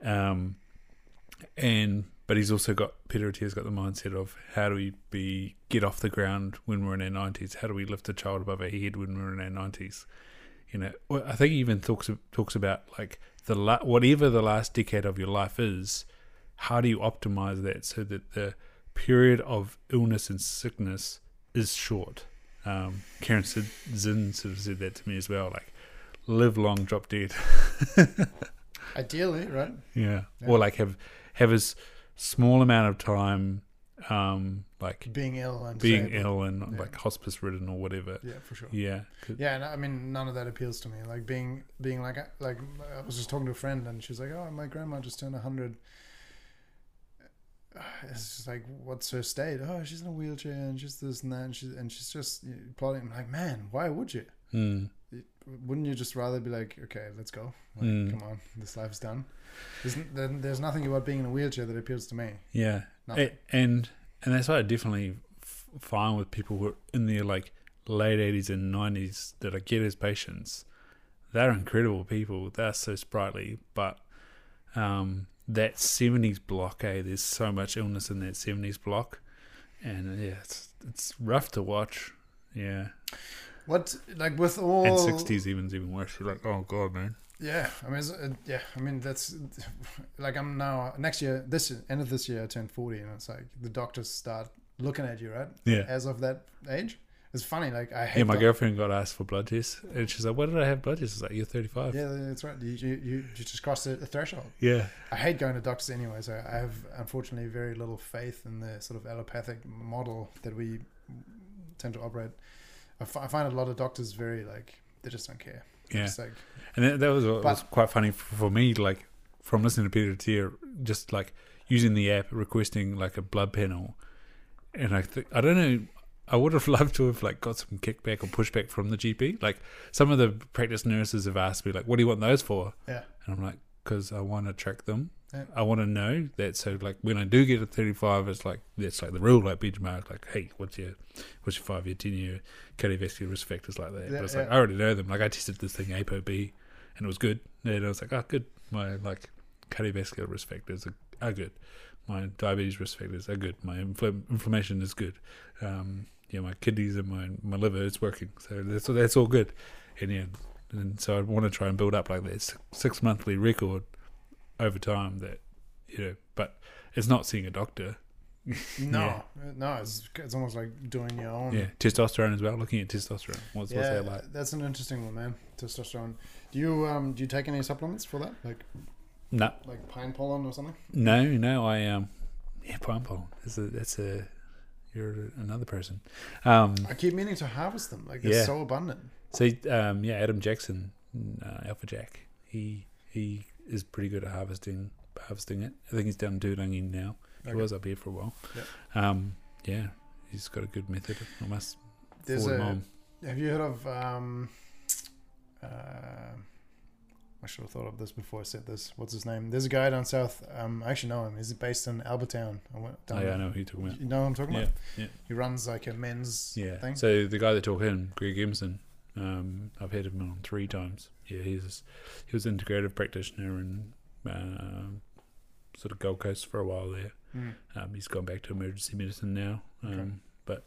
Um, and but he's also got Peter Attia's got the mindset of how do we be get off the ground when we're in our nineties? How do we lift a child above our head when we're in our nineties? You know, I think he even talks talks about like the la- whatever the last decade of your life is. How do you optimize that so that the period of illness and sickness is short? Um, Caryn Zinn sort of said that to me as well. Like, live long, drop dead. (laughs) Ideally, right? Yeah. Yeah. Or like have have a s- small amount of time, um, like Being ill and being disabled. ill and Yeah. like hospice ridden or whatever. Yeah, for sure. Yeah, Yeah, and I mean, none of that appeals to me. Like being, being like, like I was just talking to a friend, and she's like, "Oh, my grandma just turned hundred. (sighs) It's just like, what's her state? Oh, she's in a wheelchair, and she's this and that, and she's and she's just plotting. I'm like, man, why would you? Mm. Wouldn't you just rather be like, okay, let's go? Like, Mm. come on, this life's done. There's, there's nothing about being in a wheelchair that appeals to me. Yeah. Nothing. And and that's why I definitely f- fine with people who are in their like late eighties and nineties that I get as patients. They're incredible people. They're so sprightly, but um, that seventies block, eh? There's so much illness in that seventies block, and yeah, it's it's rough to watch. Yeah, What like with all and sixties even's even worse. You're like, oh god, man. Yeah, I mean, it's, uh, yeah, I mean that's (laughs) like I'm now next year, this year, end of this year, I turn forty, and it's like the doctors start looking at you, right? Yeah. As of that age, it's funny. Like I hate. Yeah, my doc- girlfriend got asked for blood tests, and she's like, "Why did I have blood tests?" I was like, "You're 35." Yeah, that's right. You you, you just crossed the, the threshold. yeah. I hate going to doctors anyway, so I have unfortunately very little faith in the sort of allopathic model that we tend to operate. I, find a lot of doctors very like they just don't care. Yeah. It's like And that, that was, what was quite funny for, for me, like from listening to Peter Attia, just like using the app, requesting like a blood panel, and I think I don't know. I would have (laughs) loved to have like got some kickback or pushback from the GP. Like some of the practice nurses have asked me, like, "What do you want those for?" yeah, And I'm like, "Because I want to track them. Yeah. I want to know that. So like when I do get a 35, it's like that's like the rule, like benchmark. Like, hey, what's your what's your five year, ten year cardiovascular risk factors like that? Yeah, but it's yeah. like I already know them. Like I tested this thing ApoB, and it was good. And I was like, oh, good. My like cardiovascular risk factors are, are good. My diabetes risk factors are good. My infl- inflammation is good. Um, yeah, my kidneys and my my liver is working. So that's that's all good. And yeah, and so I want to try and build up like this six monthly record over time. That you know, but it's not seeing a doctor. (laughs) no, Yeah. no, it's it's almost like doing your own. Yeah, testosterone as well. Looking at testosterone. What's what's yeah, that like? that's an interesting one, man. Testosterone. Do you um do you take any supplements for that, like No, like pine pollen or something? no, no. I um, yeah, pine pollen. That's a that's a you're another person. Um, I keep meaning to harvest them. Like they're Yeah. so abundant. so um, yeah, Adam Jackson, uh, Alpha Jack. He he is pretty good at harvesting harvesting it. I think he's down in Turangi now. He Okay. was up here for a while. Yeah. Um, yeah, he's got a good method. I must There's a-. Have you heard of? Um, uh, I should have thought of this before I said this. What's his name? There's a guy down south. Um, I actually know him. He's based in Albert Town. I went Oh, yeah, I know who you're talking about. You know what I'm talking Yeah, about? yeah. He runs like a men's Yeah. thing. So the guy that took him, Greg Emerson, um, I've had him on three times. Yeah, he's he was an integrative practitioner in um sort of Gold Coast for a while there. Mm. Um, he's gone back to emergency medicine now. Um, Okay. But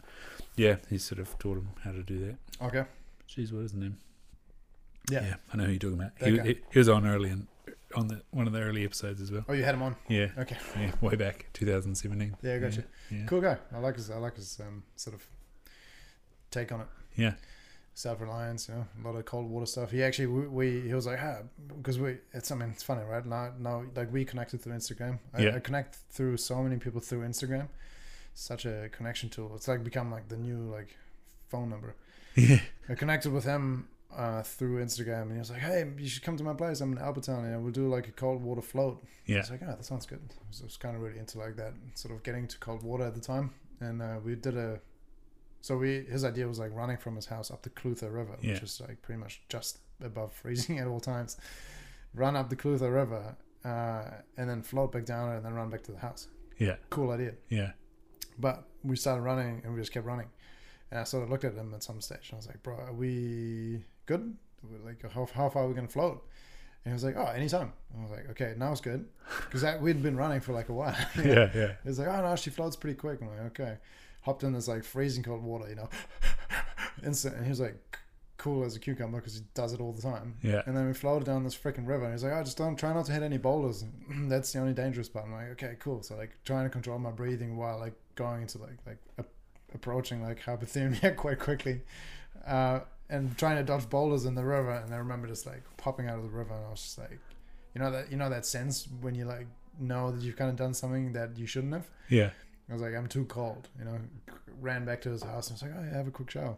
yeah, he's sort of taught him how to do that. Okay. Jeez, what is his name? Yeah. I know who you're talking about. He, he, he was on early in, on the one of the early episodes as well. Oh, you had him on. Yeah, Okay. yeah, way back 2017. Yeah, I got you. Yeah. Cool guy. I like his. I like his um, sort of take on it. Yeah. Self reliance, you know, a lot of cold water stuff. He actually, we, we he was like, ah, because we, it's, I mean, it's funny, right? Now, now, like we connected through Instagram. I, Yeah. I connect through so many people through Instagram. Such a connection tool. It's like become like the new like phone number. Yeah. I connected with him uh, through Instagram, and he was like, "Hey, you should come to my place. I'm in Albert Town, and we'll do like a cold water float." I Yeah. was like, "Oh, that sounds good." So I was kind of really into like that, sort of getting to cold water at the time, and uh, we did a. So we his idea was like running from his house up the Clutha River, Yeah. which is like pretty much just above freezing (laughs) at all times. Run up the Clutha River, uh, and then float back down, and then run back to the house. Yeah. Cool idea. Yeah. But we started running and we just kept running. And I sort of looked at him at some stage and I was like, bro, are we good? We're like, how, how far are we going to float? And he was like, oh, anytime. And I was like, okay, now it's good. Because we'd been running for like a while. (laughs) Yeah. Yeah. He was like, oh, no, she floats pretty quick. I'm like, okay. Hopped in this like freezing cold water, you know, (laughs) instant. And he was like, cool as a cucumber because he does it all the time. Yeah. And then we floated down this freaking river. And he's like, oh, just don't try not to hit any boulders. (clears throat) That's the only dangerous part. I'm like, okay, cool. So like trying to control my breathing while like going into like like a, approaching like hypothermia (laughs) quite quickly, uh, and trying to dodge boulders in the river. And I remember just like popping out of the river, and I was just like, you know that you know that sense when you like know that you've kind of done something that you shouldn't have. Yeah. I was like, I'm too cold, you know. Ran back to his house and was like, oh, yeah, have a quick shower.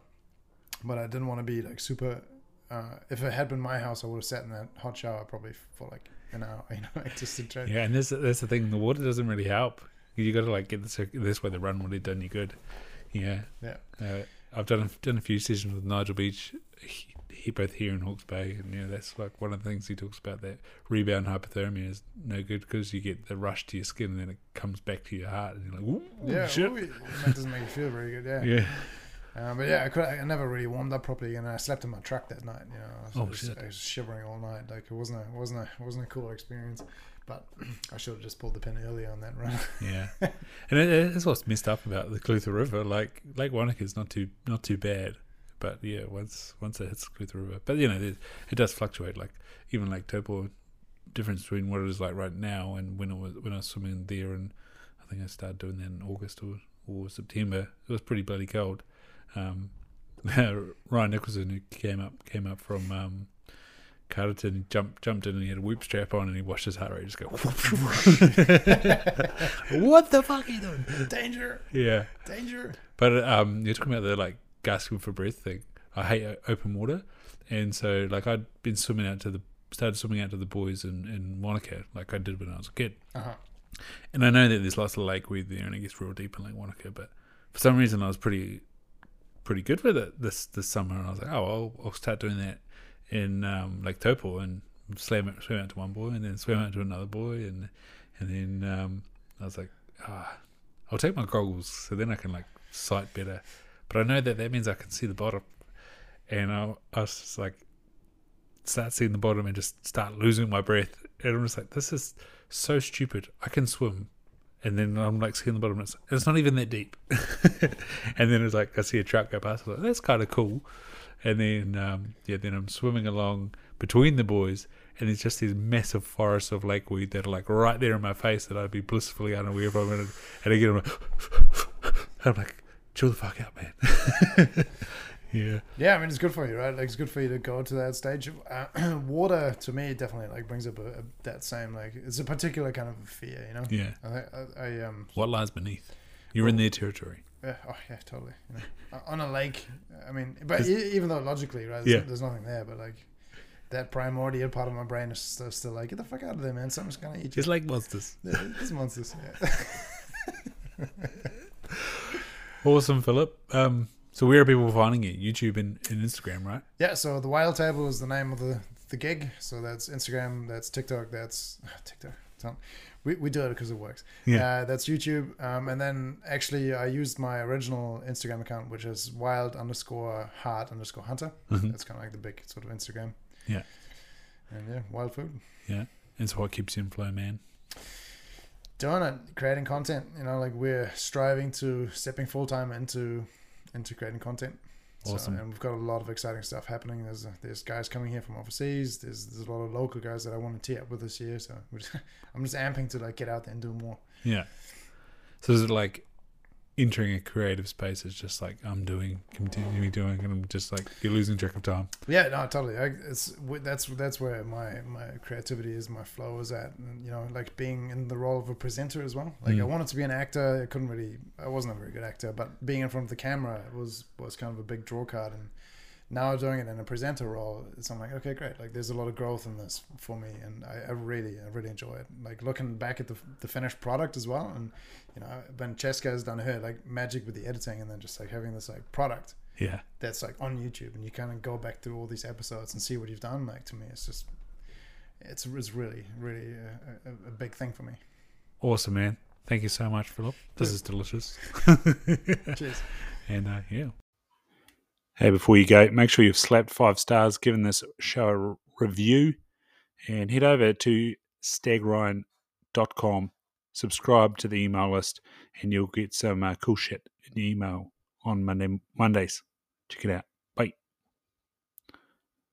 But I didn't want to be like super. Uh, if it had been my house, I would have sat in that hot shower probably for like an hour, (laughs) you know, like just to try. Yeah, and this that's the thing. The water doesn't really help. You got to like get this this way. The run would have done you good. Yeah. Yeah. Uh, I've done a, done a few sessions with Nigel Beach. He, he both here in Hawke's Bay, and you know that's like one of the things he talks about. That rebound hypothermia is no good because you get the rush to your skin, and then it comes back to your heart, and you're like, Ooh, Yeah, shit. ooh, that doesn't make you feel very good. Yeah, yeah, Uh, but yeah, I, could, I never really warmed up properly, and I slept in my truck that night. You know, I was, Oh, shit. I was shivering all night. Like it wasn't a wasn't a wasn't a cool experience. But (clears throat) I should have just pulled the pin earlier on that run. (laughs) yeah. and it, it's what's messed up about the Clutha River. Like Lake Wanaka's not too not too bad, but yeah, once once it hits Clutha River, but you know it, it does fluctuate. Like even Lake Taupo, difference between what it is like right now and when it was when I was swimming there, and I think I started doing that in August or or September. It was pretty bloody cold. Um, (laughs) Ryan Nicholson who came up came up from um, Carterton, he jumped jumped in and he had a whoop strap on and he watched his heart rate just go. (laughs) (laughs) what the fuck are you doing? danger, Yeah, danger. but um, you're talking about the like gasping for breath thing. I hate open water, and so like I'd been swimming out to the started swimming out to the buoys in in Wanaka, like I did when I was a kid. Uh huh. And I know that there's lots of lakeweed there, and it gets real deep in Lake Wanaka. But for some reason, I was pretty, pretty good with it this this summer, and I was like, oh, I'll, I'll start doing that in um, Lake Taupo and swim out, swim out to one buoy, and then swim out to another buoy, and and then um, I was like, ah, I'll take my goggles so then I can like sight better. But I know that that means I can see the bottom, and I, I was just like, start seeing the bottom and just start losing my breath, and I'm just like, this is so stupid. I can swim. And then I'm like seeing the bottom, and it's, it's not even that deep. (laughs) and then it's like I see a truck go past. I'm like, that's kind of cool. And then um, yeah, then I'm swimming along between the buoys, and it's just these massive forests of lakeweed that are like right there in my face that I'd be blissfully unaware of. And, and again, (laughs) I'm like, I'm like, chill the fuck out, man. (laughs) yeah, Yeah, I mean it's good for you, right? Like it's good for you to go to that stage. Uh, (clears throat) water to me definitely like brings up a, a, that same like it's a particular kind of fear, you know. yeah. I, I, I um What lies beneath? You're in their territory. Yeah, oh yeah, totally. You know, on a lake, I mean, but e- even though logically, right, there's, Yeah. there's nothing there, but like that primordial part of my brain is still, still like, get the fuck out of there, man. Something's gonna eat you. Just like monsters. Yeah, It's monsters. Yeah. (laughs) (laughs) Awesome, Philipp. Um, so where are people finding you? YouTube and, and Instagram, right? yeah. So the Wild Table is the name of the the gig. So that's Instagram. That's TikTok. That's (sighs) TikTok. Don't- We, we do it because it works. Yeah. Uh, that's YouTube. Um, and then actually, I used my original Instagram account, which is wild underscore heart underscore hunter. Mhm. That's kind of like the big sort of Instagram. Yeah. And yeah, wild food. Yeah. It's what keeps you in flow, man. Doing it, creating content. You know, like we're striving to stepping full time into into creating content. So, Awesome. and we've got a lot of exciting stuff happening. There's there's guys coming here from overseas. There's there's a lot of local guys that I want to tee up with this year. So we're (laughs) just, I'm just amping to like get out there and do more. Yeah. So is it like entering a creative space is just like I'm doing, continuing doing, and I'm just like you're losing track of time. Yeah, no, totally. I, it's that's that's where my my creativity is, my flow is at. And, you know, like being in the role of a presenter as well. Like I Mm. wanted to be an actor. I couldn't really. I wasn't a very good actor, but being in front of the camera was was kind of a big draw card. And now doing it in a presenter role, it's I'm like, okay, great. Like there's a lot of growth in this for me, and I, I really I really enjoy it. Like looking back at the the finished product as well, and you know, when Cheska has done her like magic with the editing, and then just like having this like product Yeah. that's like on YouTube, and you kind of go back through all these episodes and see what you've done. Like to me, it's just it's it's really really a, a, a big thing for me. Awesome, man. Thank you so much, Philipp. This is delicious. Cheers. (laughs) And uh, yeah. Hey, before you go, make sure you've slapped five stars, given this show a review, and head over to stagryan.com, subscribe to the email list, and you'll get some uh, cool shit in email on Monday Mondays. Check it out.